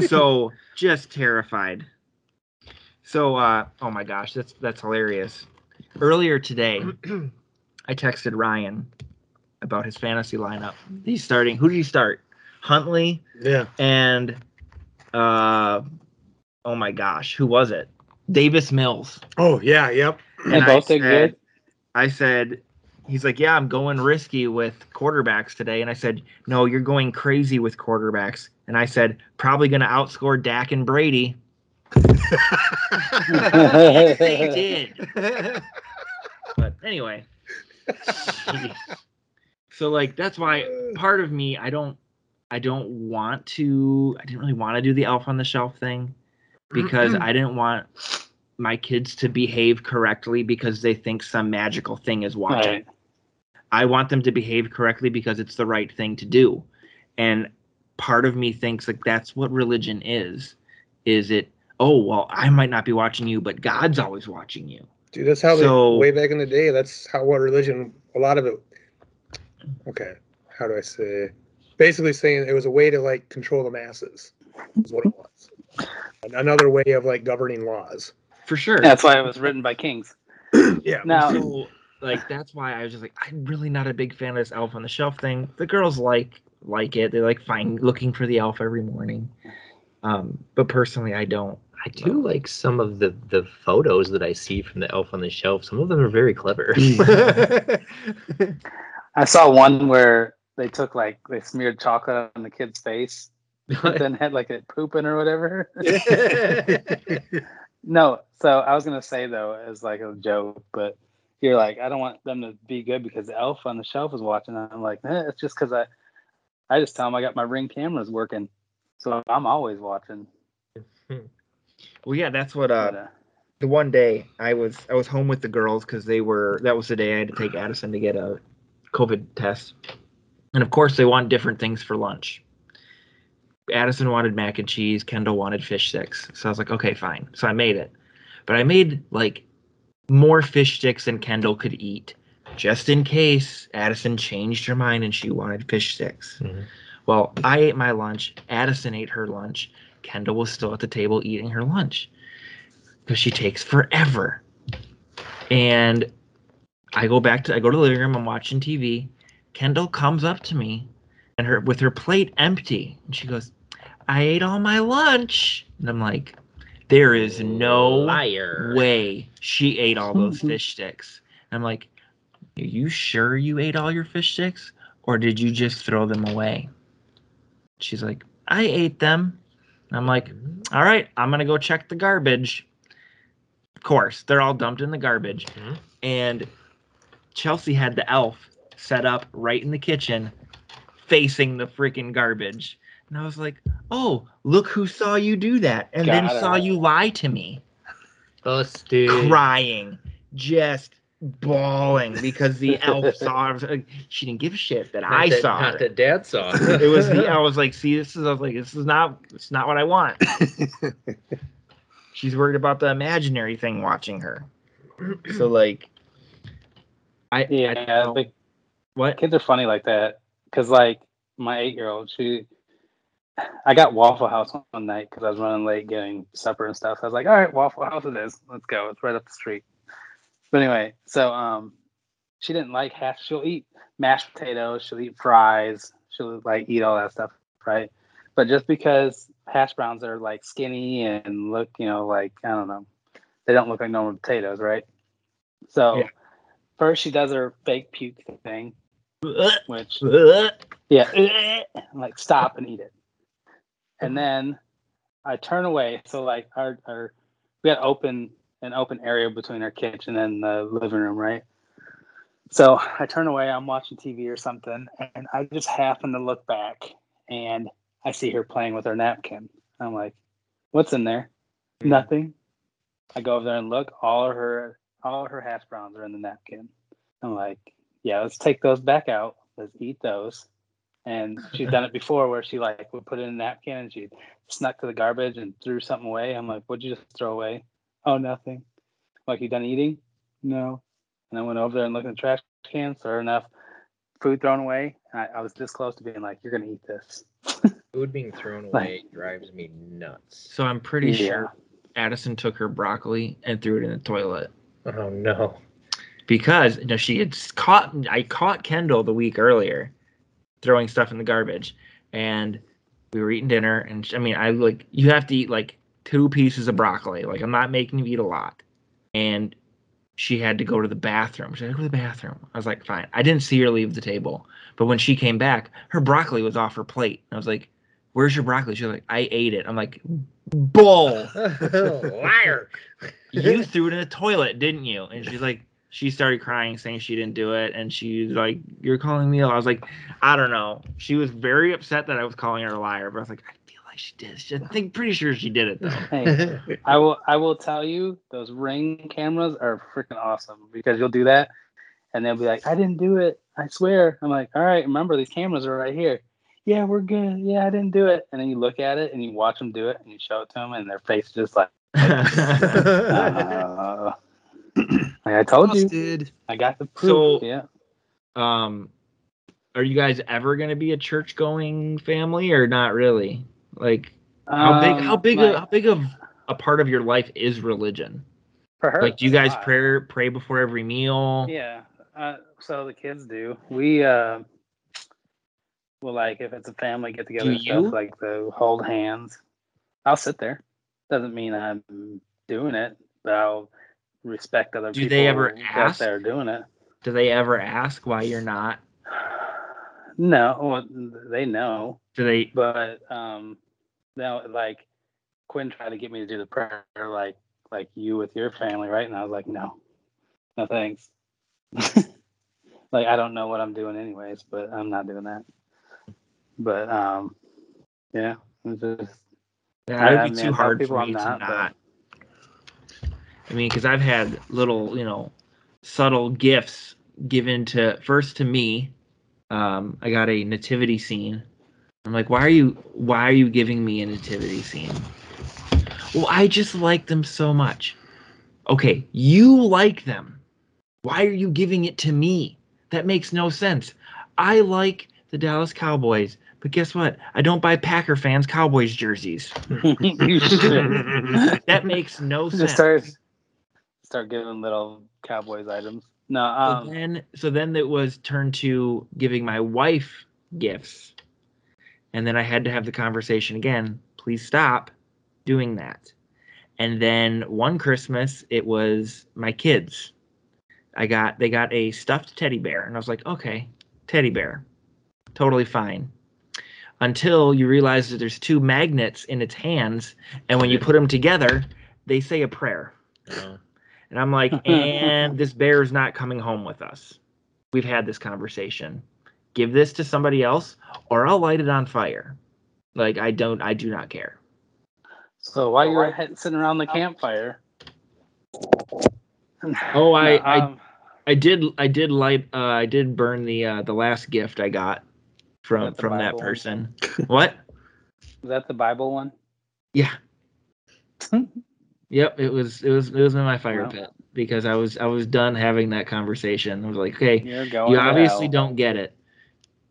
so just terrified. So uh oh my gosh, that's that's hilarious. Earlier today, I texted Ryan about his fantasy lineup. He's starting who did he start? Huntley Yeah. and uh oh my gosh, who was it? Davis Mills. Oh yeah. Yep. They And I both did said- good. I said, he's like, yeah, I'm going risky with quarterbacks today. And I said, no, you're going crazy with quarterbacks. And I said, probably going to outscore Dak and Brady. They did. But anyway. So like that's why part of me I don't I don't want to I didn't really want to do the elf on the shelf thing because I didn't want my kids to behave correctly because they think some magical thing is watching. Right. I want them to behave correctly because it's the right thing to do. And part of me thinks like that's what religion is. Is it, oh, well, I might not be watching you, but God's always watching you. Dude, that's how So- they way back in the day. That's how what religion. A lot of it. Okay, how do I say? Basically, saying it was a way to like control the masses. Is what it was. Another way of like governing laws. For sure. That's why it was written by kings. Yeah. Now, so like that's why I was just like, I'm really not a big fan of this elf on the shelf thing. The girls like like it. They like find looking for the elf every morning. Um, but personally I don't. I do like some of the the photos that I see from the elf on the shelf. Some of them are very clever. I saw one where they took like they smeared chocolate on the kid's face, but then had like it pooping or whatever. no, so I was gonna say though, as like a joke, but you're like, I don't want them to be good because the elf on the shelf is watching. I'm like, eh, it's just because I, I just tell them I got my ring cameras working, so I'm always watching. Well, yeah, that's what uh, But, uh, the one day I was I was home with the girls because they were that was the day I had to take Addison to get a COVID test, and of course they want different things for lunch. Addison wanted mac and cheese. Kendall wanted fish sticks. So I was like, okay, fine. So I made it, but I made like more fish sticks than Kendall could eat, just in case Addison changed her mind and she wanted fish sticks. Mhm. Well, I ate my lunch. Addison ate her lunch. Kendall was still at the table eating her lunch because she takes forever. And I go back to I go to the living room. I'm watching TV. Kendall comes up to me, and her with her plate empty, and she goes, "I ate all my lunch." And I'm like, "There is no liar. way she ate all those fish sticks." And I'm like, "Are you sure you ate all your fish sticks, or did you just throw them away?" She's like, "I ate them." And I'm like, "All right, I'm gonna go check the garbage." Of course, they're all dumped in the garbage, Mhm. and Chelsea had the elf set up right in the kitchen, facing the freaking garbage. And I was like, "Oh, look who saw you do that, and then Got saw you lie to me." Busted. crying, just bawling because the elf saw her. She didn't give a shit that Not I that- saw Not her. that Dad saw. It was the I was like, see, this is I was like, this is not it's not what I want. She's worried about the imaginary thing watching her. So like I I yeah, don't know. the what kids are funny like that. Cause like my eight year old, she, I got Waffle House one night because I was running late getting supper and stuff. I was like, all right, Waffle House it is. Let's go. It's right up the street. But anyway, so um, she didn't like hash. She'll eat mashed potatoes. She'll eat fries. She'll like eat all that stuff, right? But just because hash browns are like skinny and look, you know, like I don't know, they don't look like normal potatoes, right? So Yeah. first she does her fake puke thing, which yeah, like stop and eat it. And then I turn away. So like our our we had open an open area between our kitchen and the living room, right? So I turn away, I'm watching TV or something, and I just happen to look back and I see her playing with her napkin. I'm like, what's in there? Hmm. Nothing. I go over there and look, all of her all of her hash browns are in the napkin. I'm like, yeah, let's take those back out. Let's eat those. And she's done it before where she like would put it in a napkin and she snuck to the garbage and threw something away. I'm like, what'd you just throw away? Oh, nothing. Like, you done eating? No. And I went over there and looked in the trash can. Sure enough, food thrown away. I, I was this close to being like, you're going to eat this. Food being thrown Like- away drives me nuts. So I'm pretty Yeah. sure Addison took her broccoli and threw it in the toilet. Oh no. because you know she had caught I caught Kendall the week earlier throwing stuff in the garbage and we were eating dinner and sh- I mean I like you have to eat like two pieces of broccoli like I'm not making you eat a lot and she had to go to the bathroom she had to go to the bathroom I was like fine I didn't see her leave the table but when she came back her broccoli was off her plate I was like where's your broccoli she's like I ate it I'm like bull Liar. you threw it in the toilet, didn't you? And she's like, she started crying, saying she didn't do it, and she's like, "You're calling me." a-" liar. I was like, "I don't know." She was very upset that I was calling her a liar, but I was like, "I feel like she did." She, I think pretty sure she did it though. Hey, I will I will tell you those ring cameras are freaking awesome because you'll do that and they'll be like, I didn't do it. I swear. I'm like, all right, remember these cameras are right here. Yeah, we're good. Yeah, I didn't do it. And then you look at it and you watch them do it and you show it to them and their face just like, uh, I told you, Busted. I got the proof. So- yeah. um, are you guys ever gonna be a church going family or not really? Like, how big? How Um, big? like, a, how big of a part of your life is religion? for her, Like, do you guys lot. pray pray before every meal? Yeah. Uh, so the kids do. We uh well like if it's a family get together Do stuff, like the hold hands. I'll sit there. Doesn't mean I'm doing it, but I'll respect other Do people they ever ask? they're doing it. Do they ever ask why you're not? No, well, they know, Do they? but um, no, like Quinn tried to get me to do the prayer, like like you with your family, right? And I was like, no, no thanks. like I don't know what I'm doing anyways, but I'm not doing that. But um, yeah, it's just Yeah, I- it'd be too hard for I'm me not, to but- not. I mean, because I've had little, you know, subtle gifts given to first to me. Um, I got a nativity scene. I'm like, why are you, why are you giving me a nativity scene? Well, I just like them so much. Okay, you like them. Why are you giving it to me? That makes no sense. I like the Dallas Cowboys, but guess what? I don't buy Packer fans Cowboys jerseys. That makes no sense. just start start giving little Cowboys items. No, So um, then, so then it was turned to giving my wife gifts, and then I had to have the conversation again. Please stop doing that. And then one Christmas, it was my kids. I got they got a stuffed teddy bear, and I was like, okay, teddy bear, totally fine. Until you realize that there's two magnets in its hands, and when you put them together, they say a prayer. Oh. And I'm like, and this bear is not coming home with us. We've had this conversation. Give this to somebody else, or I'll light it on fire. Like I don't, I do not care. so while you're he- sitting around the campfire, Oh, I, No, I, um, I did, I did light, uh, I did burn the, uh, the last gift I got from that the from that Bible one? person. what? is that the Bible one? Yeah. Yep, it was, it was, it was in my fire Wow. pit because I was, I was done having that conversation. I was like, okay, You're going. you to obviously don't get it.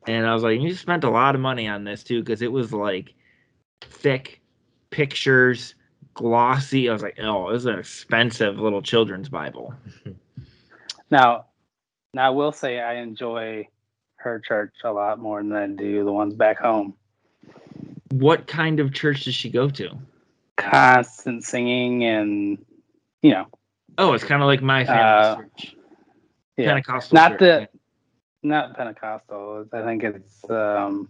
And I was like, you spent a lot of money on this too, because it was like thick pictures, glossy. I was like, oh, this is an expensive little children's Bible. Now, now I will say I enjoy her church a lot more than I do the ones back home. What kind of church does she go to? Constant singing and you know, Oh, it's kind of like my family Uh, church, yeah, Pentecostal. not church, the? Not Pentecostal. I think it's um,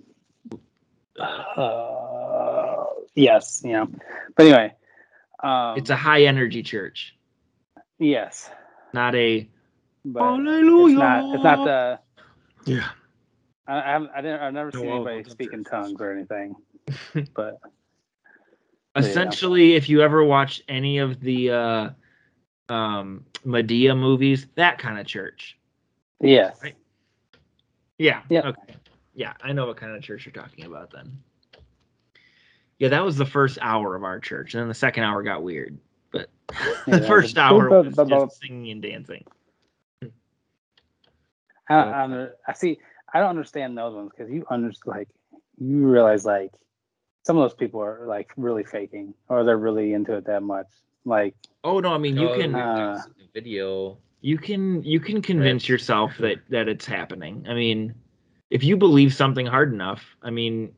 uh, yes, you know. But anyway, um, It's a high energy church, yes, not a but hallelujah. it's not. It's not the. Yeah. I, I, haven't- I didn't. I've never No, seen anybody well, speak in tongues or anything. But essentially if you ever watch any of the uh um Madea movies that kind of church yes, Right. Yeah Yeah. okay yeah i know what kind of church you're talking about then yeah that was the first hour of our church and then the second hour got weird but Yeah, the first the- hour the- was the- the- just singing and dancing I, I, under- I see. I don't understand those ones because you understand. Like you realize, like some of those people are like really faking, or they're really into it that much. Like oh no i mean you Oh, can Uh, there's a video. You can you can convince Right. yourself that that it's happening. I mean if you believe something hard enough i mean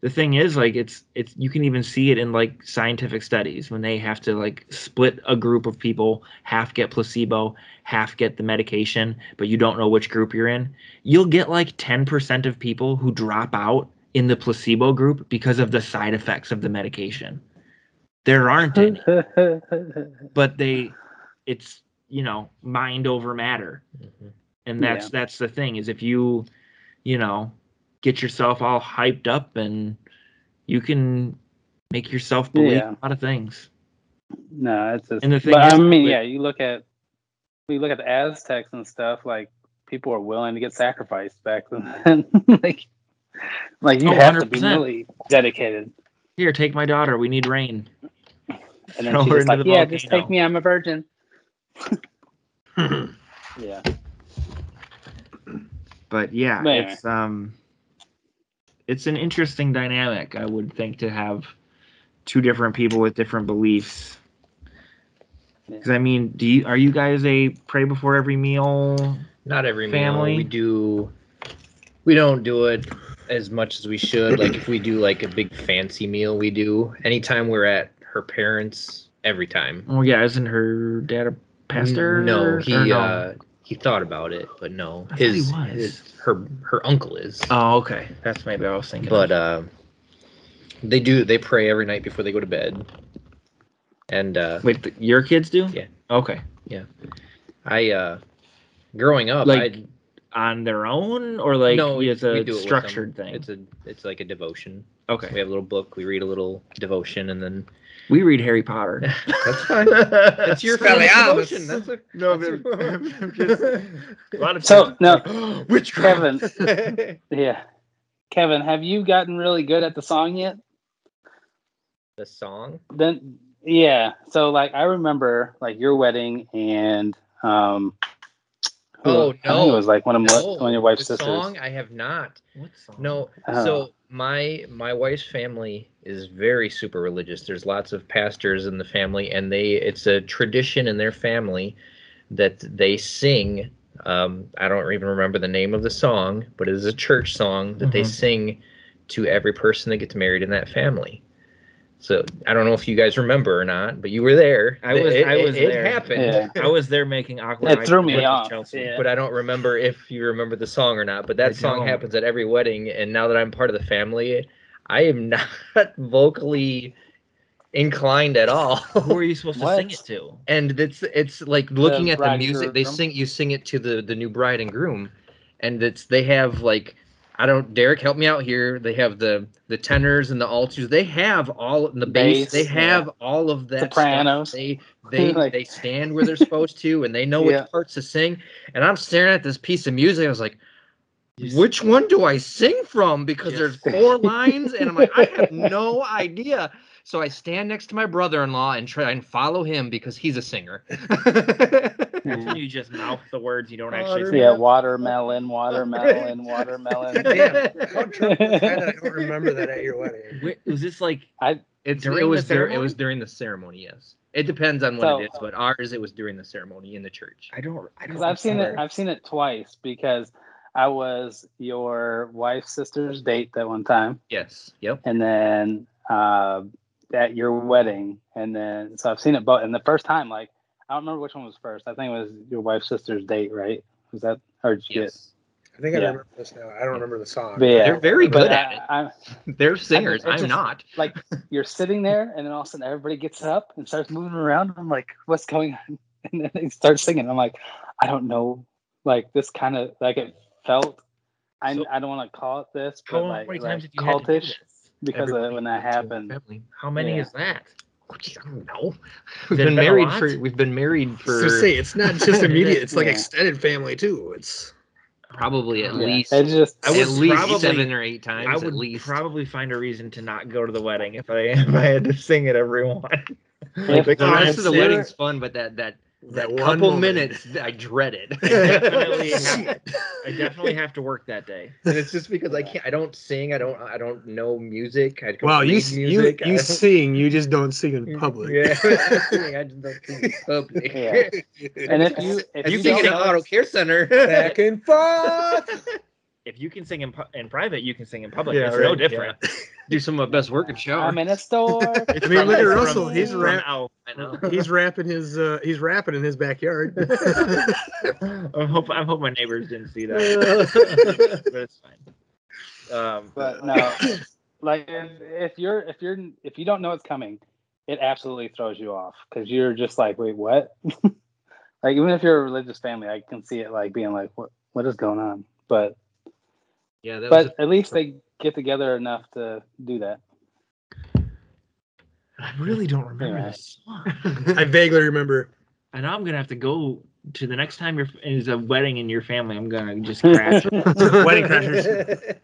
the thing is like it's it's you can even see it in like scientific studies when they have to like split a group of people half get placebo half get the medication but you don't know which group you're in. You'll get like 10% of people who drop out in the placebo group because of the side effects of the medication. There aren't any. But they it's you know mind over matter Mhm. and that's Yeah. that's the thing is if you you know get yourself all hyped up and you can make yourself believe Yeah. a lot of things no, it's just. And the thing but is I mean, with- yeah, you look at you look at the Aztecs and stuff. Like people are willing to get sacrificed back then. like, like you Oh, have to be really dedicated. here take my daughter we need rain And then Throw she's just into like, the yeah, just take me. I'm a virgin. Yeah. but yeah But anyway. it's um it's an interesting dynamic i would think to have two different people with different beliefs Yeah. because i mean do you are you guys a pray before every meal Not every Family? meal. We do. We don't do it as much as we should. Like if we do like a big fancy meal, we do. Anytime we're at her parents, every time. oh yeah isn't her dad a pastor No, he no? uh he thought about it, but no. I His, was. his her her uncle is. oh okay that's maybe i was thinking but uh they do they pray every night before they go to bed. And uh Wait, th- your kids do? Yeah. Okay. Yeah. I uh Growing up, Like, I on their own or like no, it's a it structured thing? It's a it's like a devotion. okay. We have a little book. We read a little devotion, and then We read Harry Potter. that's fine. That's your family devotion. That's a, No, that's but your- I'm just- a lot of So no, Witchcraft. Kevin. Yeah, Kevin, have you gotten really good at the song yet? the song. Then yeah. So like I remember like your wedding and um. who- Oh, I think no. It was like one of my, No, one of your wife's the sisters. song I have not. what song? No, Oh. so my my wife's family is very super religious. There's lots of pastors in the family, and they it's a tradition in their family that they sing. Um, I don't even remember the name of the song, but it is a church song that they Mhm. sing to every person that gets married in that family. So I don't know if you guys remember or not, but you were there. I was- It, I was it, there. It happened. Yeah. I was there making awkward. It threw me off, Chelsea. yeah. but I don't remember if you remember the song or not. But that I song don't. happens at every wedding, and now that I'm part of the family, I am not vocally inclined at all. Who are you supposed to sing it to? and it's it's like looking at the music. They sing you sing it to the the new bride and groom, and it's they have like. I don't, Derek, help me out here. They have the the tenors and the altos. They have all the bass. Bass, they yeah. have all of that. stuff. Sopranos. They they Like- they stand where they're supposed to, and they know Yeah. which parts to sing. And I'm staring at this piece of music. I was like, which one do I sing from? Because there's four lines, and I'm like, I have no idea. So I stand next to my brother-in-law and try and follow him because he's a singer. That's when you just mouth the words you don't actually say. Yeah, watermelon, watermelon, watermelon. Damn, how drunk was I that I don't remember that at your wedding. Wait, was this like I? It's During it the was dur- it was during the ceremony. Yes, it depends on what So- it is, but ours it was during the ceremony in the church. I don't I don't Because I've seen it. I've seen it twice because I was your wife's sister's date that one time, Yes. Yep. and then uh, at your wedding, and then so I've seen it both. And the first time, like I don't remember which one was first. I think it was your wife's sister's date, right? Was that or did you Yes. I think I Yeah. remember this now. I don't remember the song. But yeah, They're very but good at it. I, I, They're singers. it I'm just- not. like you're sitting there, and then all of a sudden everybody gets up and starts moving around. I'm like, what's going on? And then they start singing. I'm like, I don't know. Like this kind of like it felt. I, So- I don't want to call it this, How but like, many like times have you had to do cultish this? Because of Everybody when that into happened. family. How many Yeah. is that? I don't know. We've been been married for we've been married for So say it's not just immediate; it's like Yeah. extended family too. It's probably at Yeah, least it's just I at would least probably- seven or eight times I at would least. probably find a reason to not go to the wedding if I if I had to sing at everyone. If Like, the rest of the consider- wedding's fun, but that that that, That couple moment. minutes I dreaded. I definitely have, I definitely have to work that day. and it's just because I can't. I don't sing. I don't. I don't know music. I don't wow, you read s- you you sing, you just don't sing in public. Yeah, I just don't sing in public. Yeah. and if you if you you, sing don't in an auto care center. Back and forth. If you can sing in, pu- in private, you can sing in public. Yeah, it's no right, different. Do some of my best work in shower. I'm in a store. I mean, look at Russell. from- He's from rap- Alf. I know. He's rapping his uh he's rapping in his backyard. I hope I hope my neighbors didn't see that, but it's fine. Um, but no, like if, if you're if you're if you don't know it's coming, it absolutely throws you off because you're just like, wait, what? like even if you're a religious family, I can see it like being like, what what is going on? But Yeah, that was. but at least they get together enough to do that. I really don't remember Yeah. this song. I vaguely remember. I know I'm gonna have to go to the next time you're a wedding in your family. I'm gonna just crash. Wedding crashers.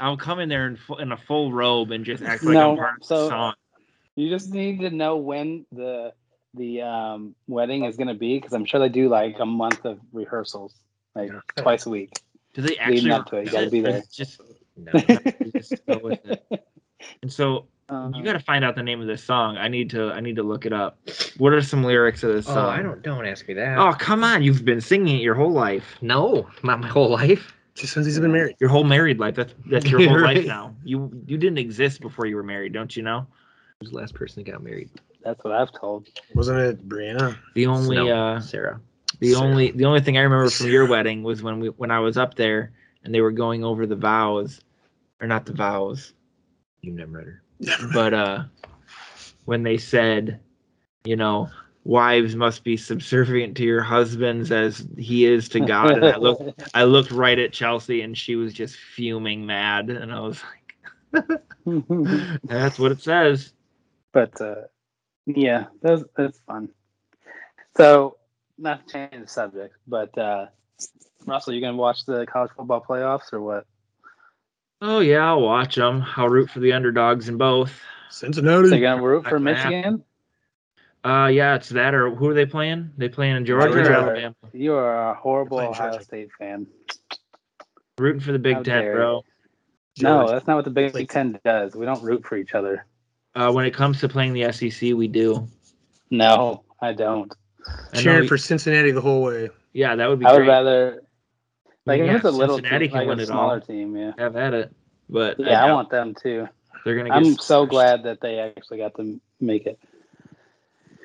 I'll come in there in, fu- in a full robe and just act like No, I'm part of so- the song. You just need to know when the the um, wedding is going to be because I'm sure they do like a month of rehearsals, like twice a week. Do they leading actually? up to it, you gotta be there. Just no. you just go with it. And so Um, you got to find out the name of this song. I need to. I need to look it up. What are some lyrics of this Oh, song? I don't. Don't ask me that. Oh come on! You've been singing it your whole life. no, not my whole life. Just since he's been married. Your whole married life. That's that's your whole Right. life now. You you didn't exist before you were married, don't you know? Who's the last person that got married? that's what I've told. Wasn't it Brianna? The only No, uh Sarah. The Sarah. only the only thing I remember from your wedding was when we when I was up there and they were going over the vows or not the vows, You never met her. but uh when they said, you know, wives must be subservient to your husbands as he is to God. And I looked I looked right at Chelsea and she was just fuming mad and I was like that's what it says. but uh, yeah, that's that's fun. So, not to change the subject, but uh, Russell, you gonna watch the college football playoffs or what? Oh yeah, I'll watch them. I'll root for the underdogs in both. Cincinnati. So you gonna root for Michigan? Uh yeah, it's that or who are they playing? They playing in Georgia, Georgia. or Alabama? You are a horrible Ohio Georgia. State fan. Rooting for the Big How Ten, dare bro. No, that's not what the Big Like- Ten does. We don't root for each other. Uh, when it comes to playing the SEC, we do. No, I don't. I Cheering we- for Cincinnati the whole way. yeah, that would be I would great. rather like Yeah, if it's a little Cincinnati team, can like win a it smaller all. team, yeah. Have at it, but Yeah, I doubt want them too. they're gonna. Get I'm so smashed. glad that they actually got to make it.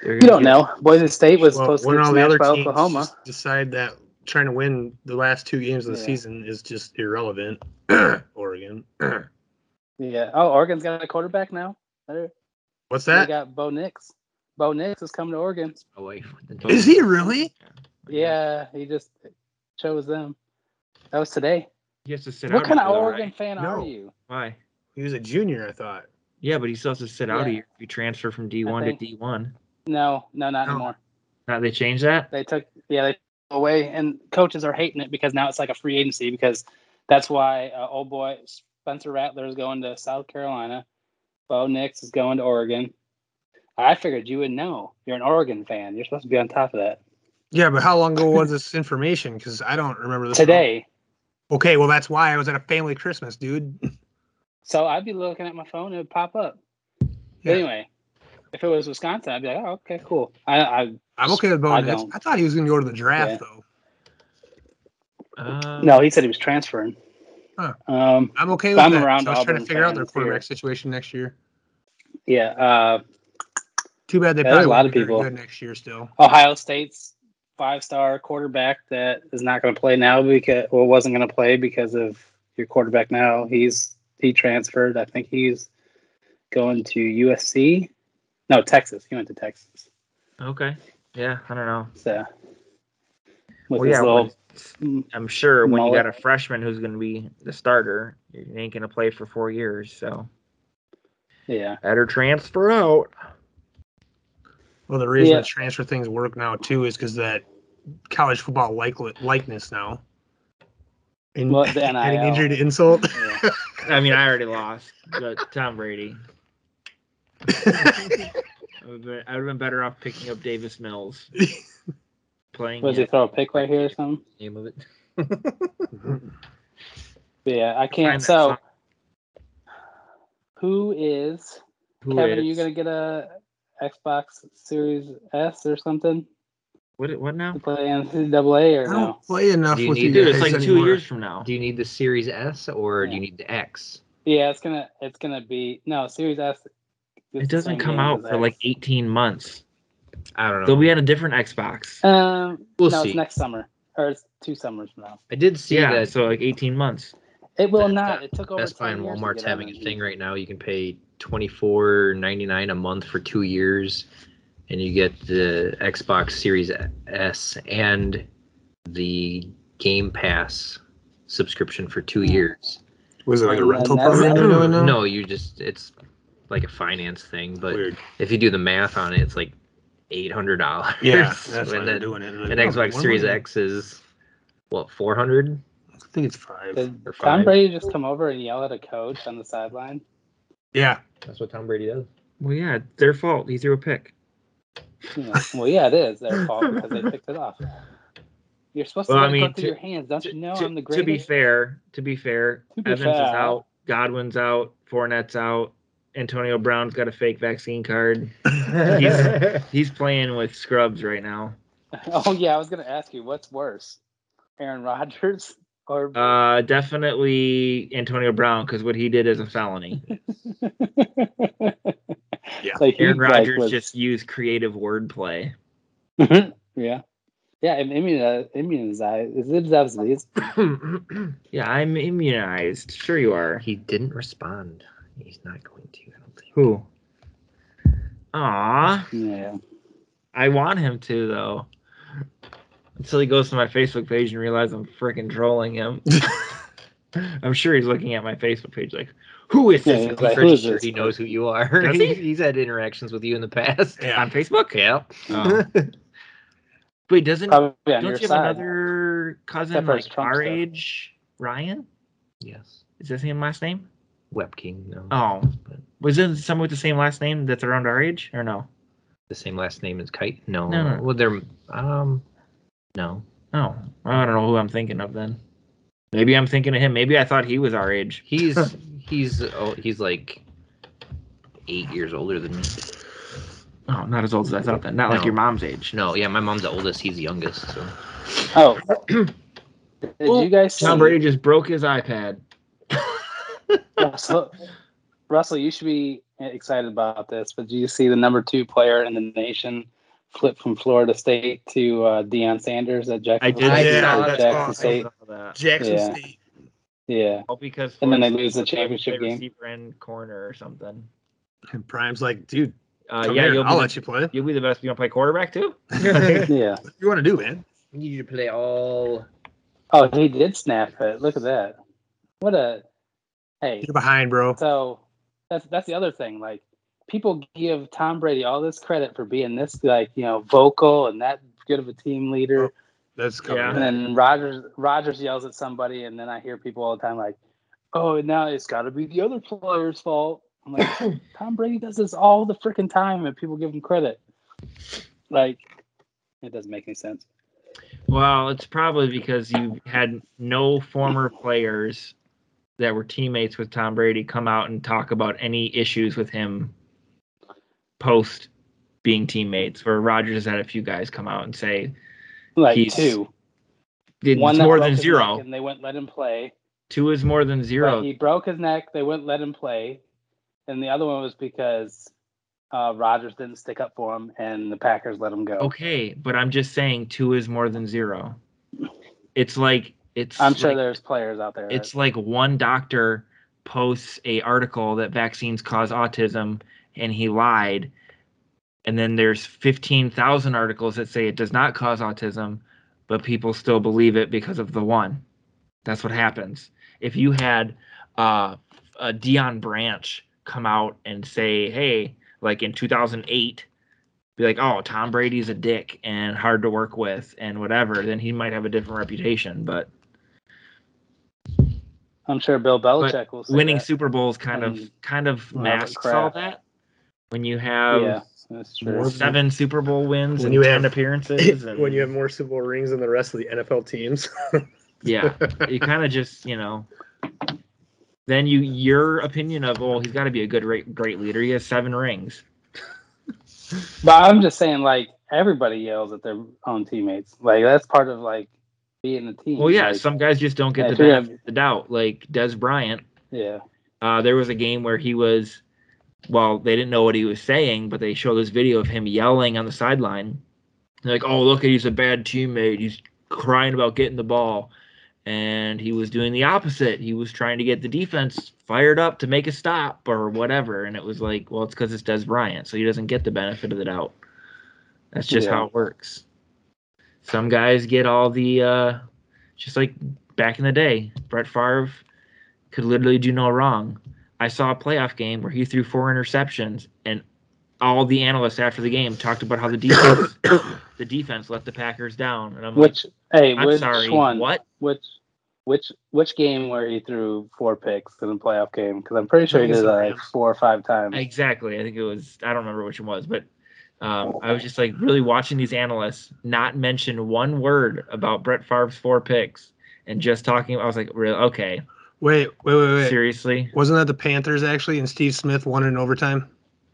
You don't get- know. Boise State was Well, supposed to when get the other smashed by teams Oklahoma. decide that trying to win the last two games of the Yeah. season is just irrelevant. Oregon. Yeah. Oh, Oregon's got a quarterback now. They're- What's They that? got Bo Nix. Bo Nix is coming to Oregon. Away. Is he really? Yeah, he just chose them. That was today. He has to sit What out. kind of Oregon right? fan No. are you? Why? He was a junior, I thought. Yeah, but he still has to sit out a Yeah. year if you transfer from D one to D one. No, no, not No. anymore. Now they changed that. They took yeah they took away, and coaches are hating it because now it's like a free agency because that's why uh, old boy Spencer Rattler is going to South Carolina. Bo Nix is going to Oregon. I figured you would know. You're an Oregon fan. You're supposed to be on top of that. Yeah, but how long ago was this information? Because I don't remember this. at all. Today. Okay, well that's why I was at a family Christmas, dude. So I'd be looking at my phone, it would pop up. Yeah. Anyway, if it was Wisconsin, I'd be like, oh, okay, cool. I, I I'm okay with I Bo Nix. don't. I thought he was going to go to the draft Yeah. though. Uh, no, he said he was transferring. Huh. Um, I'm okay with I'm that. around So I was trying to figure out their quarterback here. situation next year. yeah. Uh, Too bad they Yeah, probably a lot of people. good next year still. Ohio State's five-star quarterback that is not going to play now because, well, wasn't going to play because of your quarterback now. He's he transferred. I think he's going to USC. No, Texas. He went to Texas. okay. Yeah, I don't know. So with Well, his yeah, little, when- I'm sure when you got a freshman who's going to be the starter, you ain't going to play for four years. So yeah. better transfer out. Well, the reason Yeah. the transfer things work now too is because that college football like likeness now. And Well, the adding injury to insult. yeah. I mean, I already lost, but Tom Brady. I would have been, been better off picking up Davis Mills, playing Was he throw a pick right here or something? Name of it. But yeah, I can't. that So, who is Who Kevin? Are you gonna get a Xbox Series S or something What? What now? to play NCAA or I don't play enough Do you with need you Dude, it's guys like two anymore. years from now. Do you need the Series S or do you need the X? Yeah, it's gonna it's gonna be no Series S. It doesn't come out as for like 18 months. I don't know. They'll be on a different Xbox. Um, We'll no, see. it's next summer or it's two summers from now. I did see yeah, that so like 18 months. It will That- not. that It took over. Best Buy and Walmart's having a it. thing right now. You can pay twenty four ninety nine a month for two years, and you get the Xbox Series S and the Game Pass subscription for two years. Was it like a rental program they're doing now? No, you just it's like a finance thing, but Weird. if you do the math on it, it's like eight hundred dollars. Yeah, that's why and they're then doing it. an oh, Xbox Series X is what four hundred I think it's five. Did or Tom five. Brady just come over and yell at a coach on the sideline? Yeah, That's what Tom Brady does. Well, yeah, their fault. He threw a pick. Yeah. Well, yeah, it is their fault because they picked it off. You're supposed to Well, let I it go mean, through to- your hands. Don't to, you know to- I'm the great to be fair, to be fair, To be Evans is out, Godwin's out, Fournette's out, Antonio Brown's got a fake vaccine card. He's he's playing with scrubs right now. Oh yeah, I was gonna ask you what's worse, Aaron Rodgers or Uh, definitely Antonio Brown because what he did is a felony. Yeah. like he, Aaron like, Rodgers was- just used creative wordplay. yeah, yeah. Immunized, immunized. Is it disease? yeah, I'm immunized. Sure you are. He didn't respond. He's not going to. I don't think. Who? Aw, Yeah. I want him to though. Until he goes to my Facebook page and realizes I'm freaking trolling him. I'm sure he's looking at my Facebook page like, who is this? he's I'm like, who is this? he knows who you are. He? He's, he's had interactions with you in the past. Yeah. on Facebook. Yeah. Oh. Wait, doesn't Probably don't you have side. another cousin Except like Trump our stuff. age? Ryan? Yes. Is that same last name? Web King. No. Oh, was it someone with the same last name that's around our age or no? The same last name as Kite. No. No, no. Well, they're um. No. Oh, I don't know who I'm thinking of then. Maybe I'm thinking of him. Maybe I thought he was our age. He's he's oh, he's like eight years older than me. Oh, not as old as I thought then. Not like your mom's age. No, yeah, my mom's the oldest. He's the youngest. So Oh, did Well, you guys see Tom Brady just broke his iPad. Russell? Russell, you should be excited about this. But do you see the number two player in the nation flip from Florida State to uh, Deion Sanders at Jackson? I did. I see did. That's Jackson awesome. State. I saw that. Jackson Yeah. State. Yeah, All because And then they lose the championship play game. receiver and corner or something. And Prime's like, dude, Uh, come yeah, here, you'll I'll the, let you play. you'll be the best. You want to play quarterback too? yeah. What do you want to do, man? We need you to play all. Oh, he did snap it. Look at that. What a hey. You're behind, bro. So that's that's the other thing. Like people give Tom Brady all this credit for being this like you know vocal and that good of a team leader. Oh, that's coming. Yeah. And then Rodgers Rodgers yells at somebody, and then I hear people all the time like, "Oh, now it's got to be the other player's fault." I'm like, Tom Brady does this all the freaking time, and people give him credit. Like, it doesn't make any sense. Well, it's probably because you had no former players that were teammates with Tom Brady come out and talk about any issues with him post being teammates. Where Rodgers had a few guys come out and say Like He's- two, it's one more than zero. and they wouldn't let him play. Two is more than But zero. he broke his neck. They wouldn't let him play, and the other one was because uh, Rodgers didn't stick up for him, and the Packers let him go. Okay, but I'm just saying two is more than zero. It's like it's. I'm sure like- there's players out there. it's like one doctor posts a article that vaccines cause autism and he lied and then there's 15,000 articles that say it does not cause autism but people still believe it because of the one that's what happens if you had uh, a Deion Branch come out and say hey like in 2008 be like oh Tom Brady's a dick and hard to work with and whatever then he might have a different reputation but I'm sure Bill Belichick will say winning that. Super Bowls kind of kind of masks all that. When you have yeah, that's true. Seven Super Bowl wins When and you ten have- appearances, and when you have more Super Bowl rings than the rest of the NFL teams. yeah, you kind of just you know. Then you your opinion of oh he's got to be a good great great leader. He has seven rings. But I'm just saying, like everybody yells at their own teammates. Like that's part of like being a team. Well, yeah, Like, some guys just don't get Yeah, the if you're benefit of the doubt. Like Dez Bryant, yeah, uh, there was a game where he was, well, they didn't know what he was saying, but they show this video of him yelling on the sideline. They're like, oh, look, he's a bad teammate. He's crying about getting the ball. And he was doing the opposite. He was trying to get the defense fired up to make a stop or whatever. And it was like, well, it's because it's Dez Bryant, so he doesn't get the benefit of the doubt. That's just Yeah. how it works. Some guys get all the, uh, just like back in the day, Brett Favre could literally do no wrong. I saw a playoff game where he threw four interceptions, and all the analysts after the game talked about how the defense, the defense let the Packers down. And I'm which hey, I'm which sorry, one? what? Which which which game where he threw four picks in a playoff game? Because I'm pretty sure he did like four or five times. Exactly. I think it was. I don't remember which one was, but um, I was just like really watching these analysts not mention one word about Brett Favre's four picks and just talking. I was like, really? Okay, wait, wait, wait, wait. seriously? Wasn't that the Panthers actually? And Steve Smith won in overtime.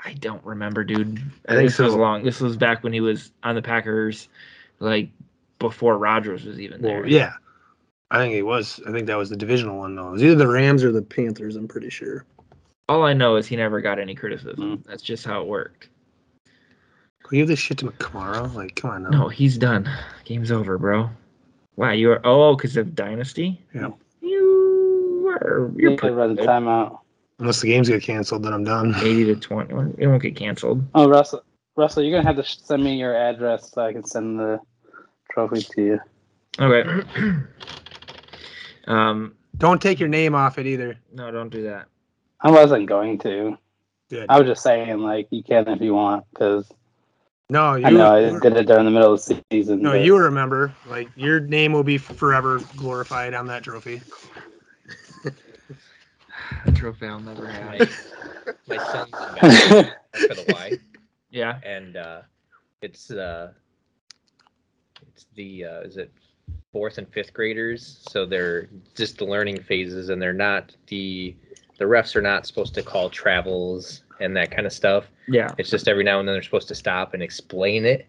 I don't remember, dude. I think this was long. This was back when he was on the Packers, like before Rodgers was even there. Well, yeah, I think it was. I think that was the divisional one though. It was either the Rams or the Panthers. I'm pretty sure. All I know is he never got any criticism. Mm. That's just how it worked. Can you give this shit to Kamara? Like, come on now. No, he's done. Game's over, bro. Wow, you are. Oh, because of Dynasty. Yeah. You are. You You're could run the pretty good. timeout. Unless the games get canceled, then I'm done. eighty to twenty. It won't get canceled. Oh, Russell, Russell, you're gonna have to send me your address so I can send the trophy to you. Okay. um, Don't take your name off it either. no, don't do that. I wasn't going to. Good. I was just saying, like, you can if you want, because No, you. I know I did it during the middle of the season. no, but- you remember. Like your name will be forever glorified on that trophy. A trophy I'll never have. My, my son's in for the Y, Yeah. and uh, it's uh, it's the uh, is it fourth and fifth graders? So they're just the learning phases, and they're not the the refs are not supposed to call travels and that kind of stuff. Yeah. It's just every now and then they're supposed to stop and explain it.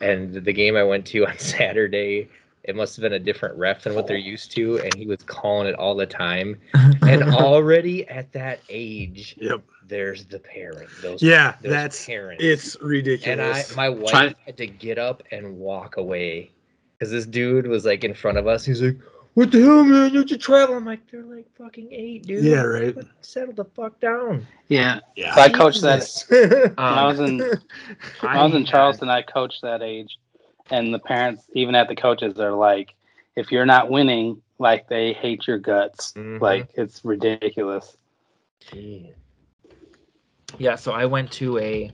And the game I went to on Saturday, it must have been a different ref than what they're used to, and he was calling it all the time. And already at that age, Yep. there's the parent. Those Yeah, those that's parents. it's ridiculous. and I, my wife Try- had to get up and walk away because this dude was like in front of us. He's like, "What the hell, man? You should travel." I'm like, "They're like fucking eight, dude. Yeah, right. Settle the fuck down." yeah. yeah. So I coached that. Jesus. When I was in Um, I was in Charleston, I coached that age, and the parents, even at the coaches, are like, if you're not winning, like they hate your guts. Mhm. Like it's ridiculous. Yeah, so I went to a.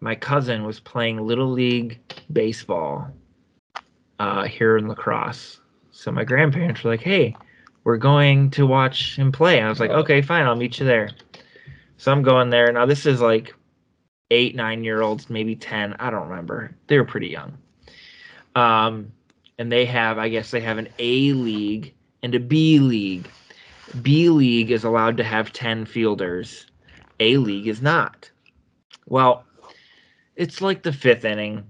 My cousin was playing little league baseball uh, here in La Crosse. So my grandparents were like, "Hey, we're going to watch him play." And I was like, Oh. "Okay, fine, I'll meet you there." So I'm going there. Now this is like eight, nine year olds, maybe ten. I don't remember. They were pretty young. Um, and they have, I guess, they have an A league and a B league. B league is allowed to have ten fielders. A league is not. Well, it's like the fifth inning.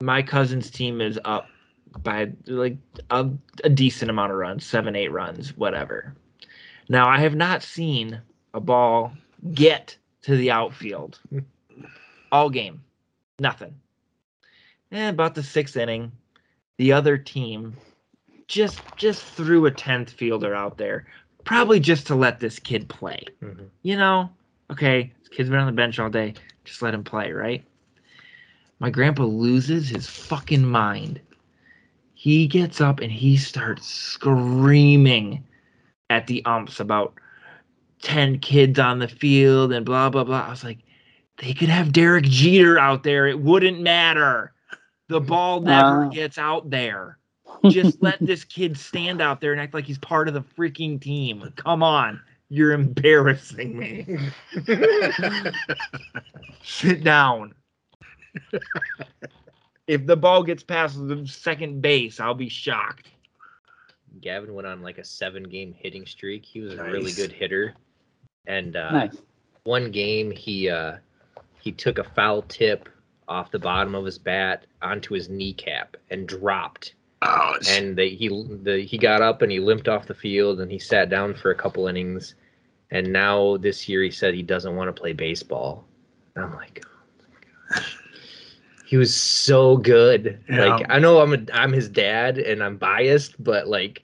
My cousin's team is up by like a, a decent amount of runs, seven, eight runs, whatever. Now, I have not seen a ball get to the outfield all game. Nothing. And about the sixth inning, the other team just just threw a tenth fielder out there, probably just to let this kid play Mhm. you know, okay, this kid's been on the bench all day. Just let him play, right? My grandpa loses his fucking mind. He gets up and he starts screaming at the umps about 10 kids on the field and blah, blah, blah. I was like, they could have Derek Jeter out there. It wouldn't matter. The ball never Uh. gets out there. Just let this kid stand out there and act like he's part of the freaking team. Come on. You're embarrassing me. Sit down. if the ball gets past the second base, I'll be shocked. Gavin went on like a seven game hitting streak. He was a really good hitter. And uh, Nice. one game he uh, he took a foul tip off the bottom of his bat onto his kneecap and dropped. Oh, And they, he the, he got up and he limped off the field and he sat down for a couple innings. And now this year he said he doesn't want to play baseball. And I'm like, oh my gosh. He was so good. Yeah. Like I know I'm a, I'm his dad and I'm biased, but like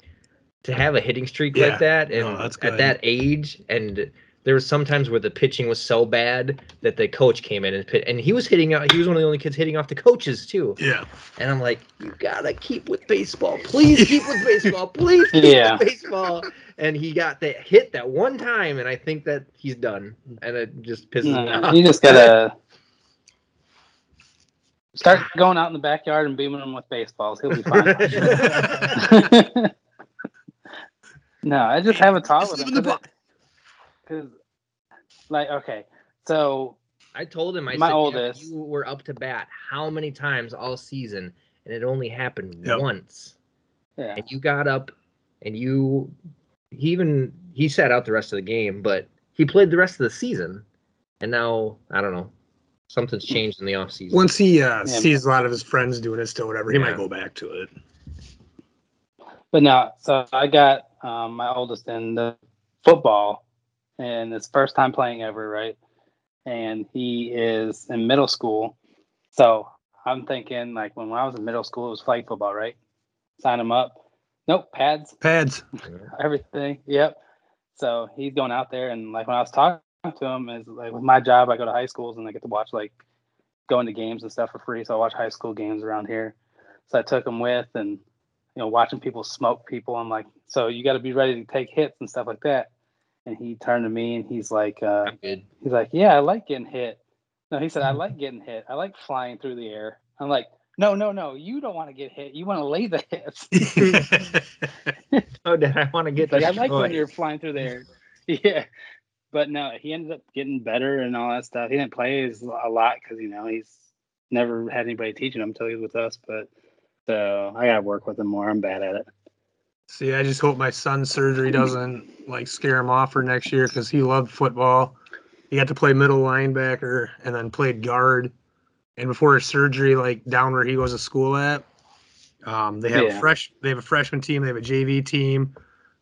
to have a hitting streak Yeah. like that and No, at that age and there was sometimes where the pitching was so bad that the coach came in and pit, and he was hitting out. He was one of the only kids hitting off the coaches too. yeah. And I'm like, you gotta keep with baseball. Please keep with baseball. Please keep Yeah. with baseball. And he got that hit that one time, and I think that he's done. And it just pisses me No, off. you just gotta start going out in the backyard and beaming him with baseballs. He'll be fine. no, I just have a talk with him because, like, okay, so I told him, I My said, "Yeah, oldest- you were up to bat how many times all season, and it only happened Yep. once. yeah, And you got up, and you, he even he sat out the rest of the game, but he played the rest of the season. And now I don't know, something's changed in the offseason. Once he uh, Yeah. sees a lot of his friends doing it still, whatever, he Yeah. might go back to it. but no. So I got um, my oldest in the football, and it's first time playing ever, right? And he is in middle school, so I'm thinking like when I was in middle school, it was flag football, right? Sign him up. Nope, pads. Pads. everything. Yep. So he's going out there, and like when I was talking to him, is like with my job, I go to high schools and I get to watch like going to games and stuff for free. So I watch high school games around here. So I took him with, and you know, watching people smoke people. I'm like, so you got to be ready to take hits and stuff like that. And he turned to me and he's like, uh, I'm good. he's like, yeah, I like getting hit. No, he said, I like getting hit. I like flying through the air. I'm like, no, no, no. You don't want to get hit. You want to lay the hits. Oh, did I want to get like, I like when you're flying through the air. Yeah. But no, he ended up getting better and all that stuff. He didn't play as a lot because you know he's never had anybody teaching him until he was with us. But so I gotta work with him more. I'm bad at it. See, I just hope my son's surgery doesn't like scare him off for next year because he loved football. He got to play middle linebacker and then played guard. And before his surgery, like down where he goes to school at, um, they have Yeah. a fresh they have a freshman team, they have a JV team,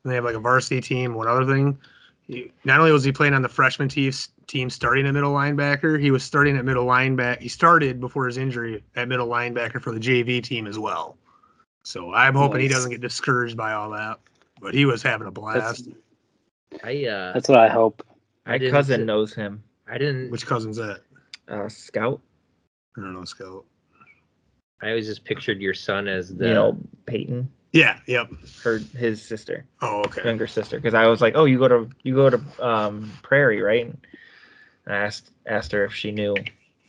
and they have like a varsity team. One other thing, he, not only was he playing on the freshman team, team starting at middle linebacker, he was starting at middle linebacker. He started before his injury at middle linebacker for the JV team as well. So I'm hoping he doesn't get discouraged by all that. But he was having a That's blast. I uh, that's what I hope. My didn't cousin sit- knows him. I didn't. Which cousin's that? Uh, Scout, I don't know, Scout. I always just pictured your son as the. you know Peyton, Yeah, yep. her his sister, Oh, okay. younger sister. Because I was like, oh, you go to you go to um, Prairie, right? And I asked asked her if she knew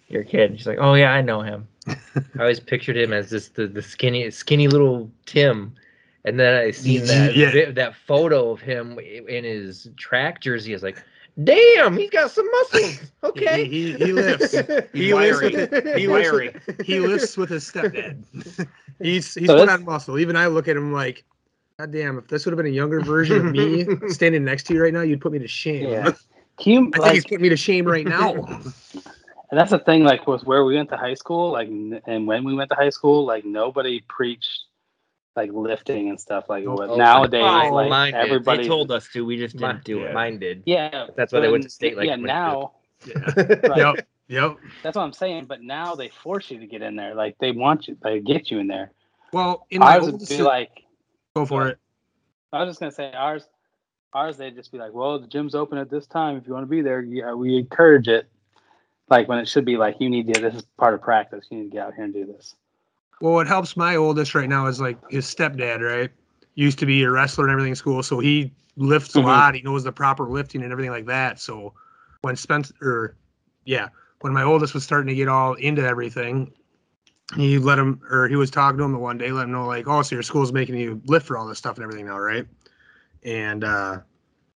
your kid. She's like, oh yeah, I know him. I always pictured him as this the, the skinny skinny little Tim, and then I seen that Yeah. vi- that photo of him in his track jersey. I was like, damn, he's got some muscles. Okay, He, he, he lifts. He's he lifts with it. He He's lifts, with, he lifts with his stepdad. he's he's So put on muscle. Even I look at him like, God damn, if this would have been a younger version of me standing next to you right now, you'd put me to shame. Yeah. Can you, I think like, he's putting me to shame right now. And that's the thing, like with where we went to high school, like, and when we went to high school, like nobody preached like lifting and stuff. Like oh, what Oh, nowadays, oh, like. They everybody They told us to. We just didn't Mine, do it. Mine did. Yeah, That's why they but went to state, like, yeah, now Yeah. Right. Yep. Yep. that's what I'm saying. But now they force you to get in there. Like they want you, they get you in there. Well, in my Ours would oldest, be like, go for it. I was just gonna say ours. Ours, they'd just be like, "Well, the gym's open at this time. If you want to be there, yeah, we encourage it." Like when it should be like, "You need to. This is part of practice. You need to get out here and do this." Well, what helps my oldest right now is like his stepdad, right? Used to be a wrestler and everything in school, so he lifts a Mhm. lot. He knows the proper lifting and everything like that. So when Spencer, or yeah, when my oldest was starting to get all into everything, he let him, or he was talking to him the one day, let him know like, oh, so your school's making you lift for all this stuff and everything now, right? And uh,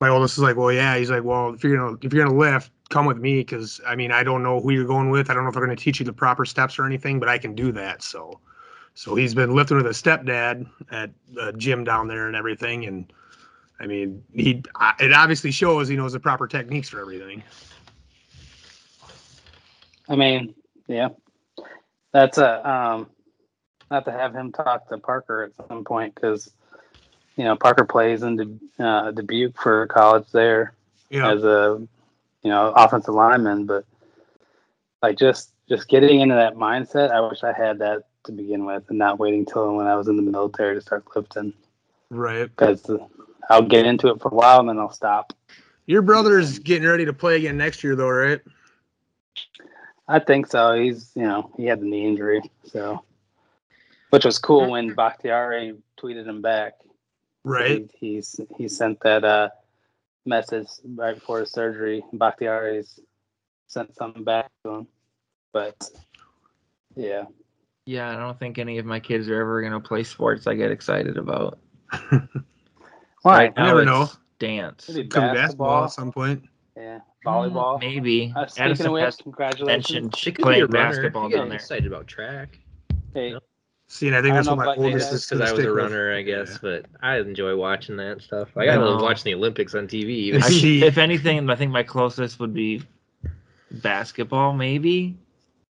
my oldest is like, well, yeah. He's like, well, if you're gonna if you're gonna lift, come with me because I mean I don't know who you're going with. I don't know if they're gonna teach you the proper steps or anything, but I can do that. So, so he's been lifting with his stepdad at the gym down there and everything. And I mean, he it obviously shows he knows the proper techniques for everything. I mean, yeah, that's a um, not to have him talk to Parker at some point because you know Parker plays in Du- uh, Dubuque for college there Yeah. as a you know offensive lineman, but like just just getting into that mindset, I wish I had that to begin with, and not waiting till when I was in the military to start lifting Right. because I'll get into it for a while and then I'll stop. Your brother's getting ready to play again next year, though, right? I think so. He's, you know, he had the knee injury, so which was cool when Bakhtiari tweeted him back. Right. He, he's he sent that uh message right before his surgery. Bakhtiari's sent something back to him, but yeah, Yeah, I don't think any of my kids are ever gonna play sports I get excited about. why? Right now never know. Dance. Maybe Could be basketball basketball. at some point. Yeah, volleyball. Maybe. Uh, speaking Addison of which, congratulations. mentioned She could playing be runner. basketball down there. excited about track. Hey, See, and I think I that's don't what my if oldest is because I was stick a with. runner, I guess. Yeah. But I enjoy watching that stuff. Like I love No. watching the Olympics on TV. I See- see. If anything, I think my closest would be basketball, maybe,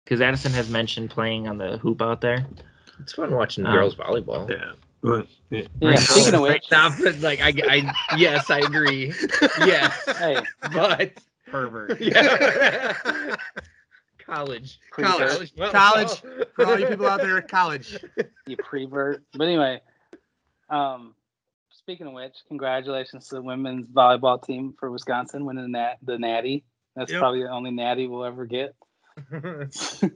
because Addison has mentioned playing on the hoop out there. It's fun watching Um, girls volleyball. Yeah. But, yeah. yeah. Speaking of which, Stop it, like I, I, yes, I agree. Yes, hey, but Pervert. yeah. College, College. college, well, College. well. For all you people out there at college. you prevert. But anyway, um, speaking of which, congratulations to the women's volleyball team for Wisconsin winning that the Natty. That's Yep. probably the only Natty we'll ever get.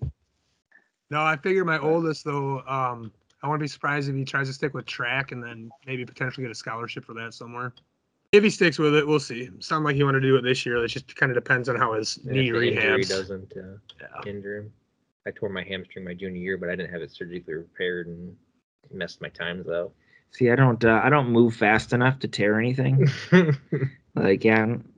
No, I figure my oldest though. Um, I wouldn't be surprised if he tries to stick with track and then maybe potentially get a scholarship for that somewhere. If he sticks with it, we'll see. Sound like he wanted to do it this year. It just kind of depends on how his And knee if the injury rehabs. doesn't uh, Yeah. injure him. I tore my hamstring my junior year, but I didn't have it surgically repaired and messed my times up. See, I don't uh, I don't move fast enough to tear anything. like, yeah, I'm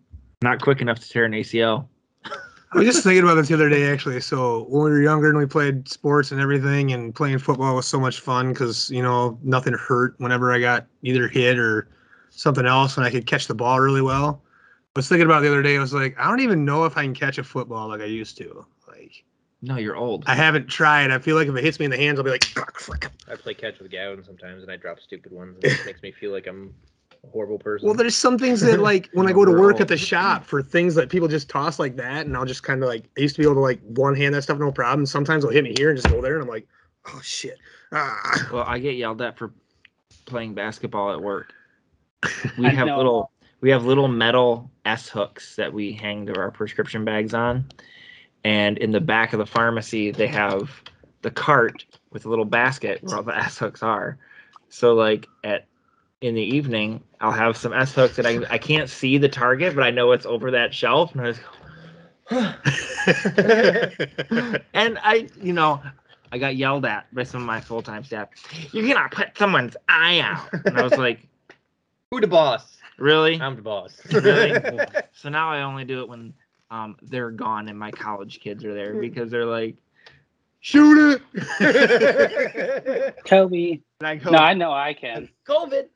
not quick enough to tear an ACL. I was just thinking about this the other day, actually. So when we were younger and we played sports and everything, and playing football was so much fun because you know nothing hurt whenever I got either hit or something else, and I could catch the ball really well. I was thinking about it the other day. I was like, I don't even know if I can catch a football like I used to. Like No, you're old. I haven't tried. I feel like if it hits me in the hands, I'll be like, "Fuck, frick." I play catch with Gavin sometimes, and I drop stupid ones. And it makes me feel like I'm a horrible person. Well, there's some things that like when I go to work all- at the shop for things that people just toss like that, and I'll just kind of like I used to be able to like one hand that stuff no problem. Sometimes they'll hit me here and just go there, and I'm like, oh shit. Ah. Well, I get yelled at for playing basketball at work. We have little we have little metal S hooks that we hang our prescription bags on. And in the back of the pharmacy they have the cart with a little basket where all the S hooks are. So like at in the evening I'll have some S hooks that I I can't see the target, but I know it's over that shelf and I just and I, you know, I got yelled at by some of my full time staff. You're gonna put someone's eye out, and I was like, Who the boss? really? I'm the boss. Really? so now I only do it when um they're gone and my college kids are there because they're like, Shoot it. Kobe. and I go, No, I know I can. COVID.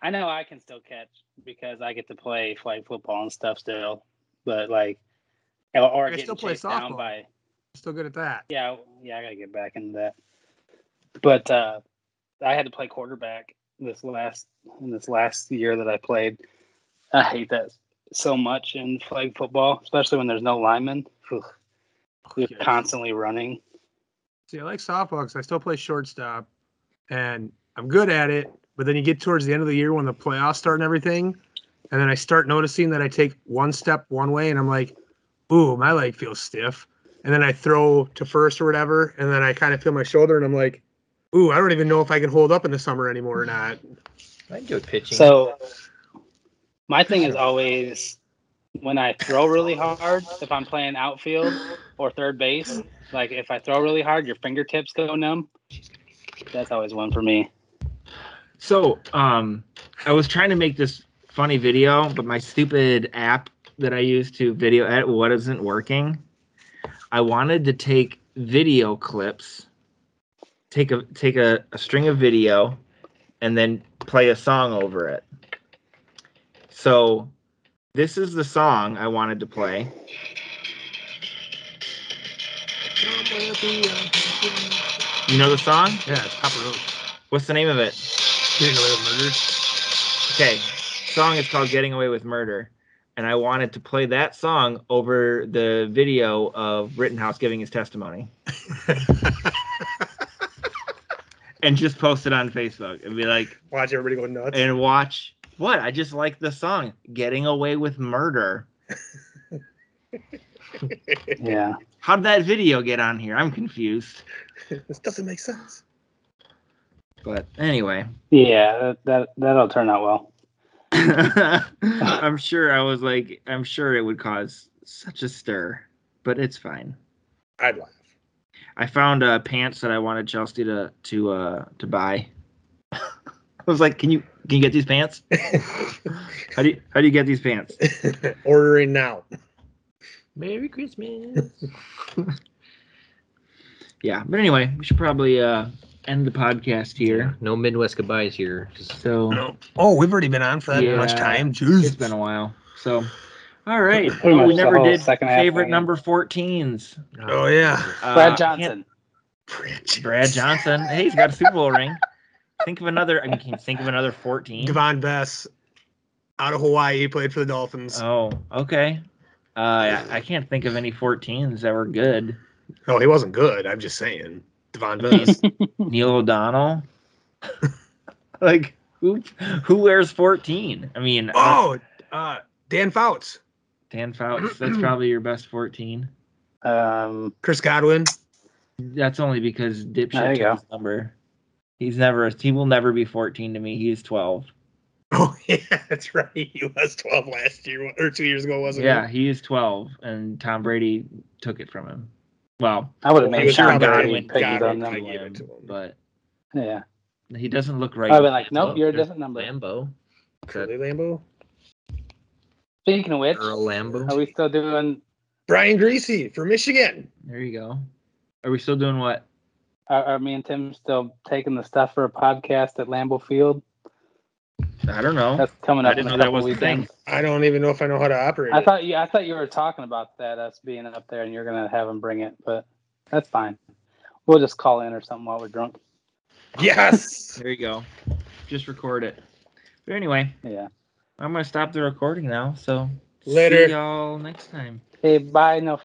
I know I can still catch because I get to play flag football and stuff still. But like, or, or I getting still play chased down by Still good at that. yeah, yeah. I gotta get back into that. But uh, I had to play quarterback this last in this last year that I played. I hate that so much in flag football, especially when there's no linemen. Ugh. Oh, You're Yes. constantly running. See, I like softball because I still play shortstop, and I'm good at it. But then you get towards the end of the year when the playoffs start and everything, and then I start noticing that I take one step one way, and I'm like, "Ooh, my leg feels stiff." And then I throw to first or whatever, and then I kind of feel my shoulder, and I'm like, "Ooh, I don't even know if I can hold up in the summer anymore or not." I do pitching. So my thing is always when I throw really hard, if I'm playing outfield or third base, like if I throw really hard, your fingertips go numb. That's always one for me. So, um, I was trying to make this funny video, but my stupid app that I use to video edit wasn't working. I wanted to take video clips, take a take a, a string of video, and then play a song over it. So, this is the song I wanted to play. You know the song? Yeah, it's Papa Roach. What's the name of it? Getting away with murder. Okay, song is called "Getting Away with Murder," and I wanted to play that song over the video of Rittenhouse giving his testimony, and just post it on Facebook and be like, Watch everybody go nuts. and watch what I just like the song "Getting Away with Murder." Yeah. How did that video get on here? I'm confused. this doesn't make sense. But anyway, Yeah, that, that that'll turn out well. I'm sure I was like, I'm sure it would cause such a stir, but it's fine. I'd laugh. I found uh, pants that I wanted Chelsea to to uh, to buy. I was like, "Can you can you get these pants? How do you how do you get these pants?" Ordering now. Merry Christmas. yeah, but anyway, we should probably uh, end the podcast here. no Midwest goodbyes here. So No. Oh, we've already been on for that much time. Jeez. it's been a while. So, all right. Oh, we never did favorite went. number 14s. Oh yeah. Uh, Brad can't- Johnson. Brad Johnson. Hey, he's got a Super Bowl ring. Think of another. I mean, can you think of another 14? Davone Bess, out of Hawaii, he played for the Dolphins. Oh, okay. Uh, I, I can't think of any 14s that were good. Oh, he wasn't good. I'm just saying. Davone Bess. Neil O'Donnell. like who who wears 14? I mean, uh, oh, uh, Dan Fouts. Dan Fouts. That's probably your best 14. Um, Chris Godwin. That's only because There dipshit took his number. He's never. He will never be 14 to me. He's 12. Oh yeah, that's right. He was 12 last year or two years ago, wasn't he? Yeah, he is 12, and Tom Brady took it from him. Well, I would have made He was Sean probably Godwin Godwin- pick his own Godwin number. probably it him. but Yeah, he doesn't look right. I'd been like, nope, you're a different number. Lambo. Curly Lambeau. Speaking of which, Earl Lambeau. are we still doing? Brian Griese for Michigan. There you go. Are we still doing what? Are, are me and Tim still taking the stuff for a podcast at Lambeau Field? I don't know. That's coming up. I didn't in a know that couple was the thing. I don't even know if I know how to operate I it. thought you. I thought you were talking about that us being up there, and you're gonna have them bring it, but that's fine. We'll just call in or something while we're drunk. Yes. There you go. Just record it. But anyway, Yeah. I'm gonna stop the recording now. So Later. see y'all next time. Hey, bye. No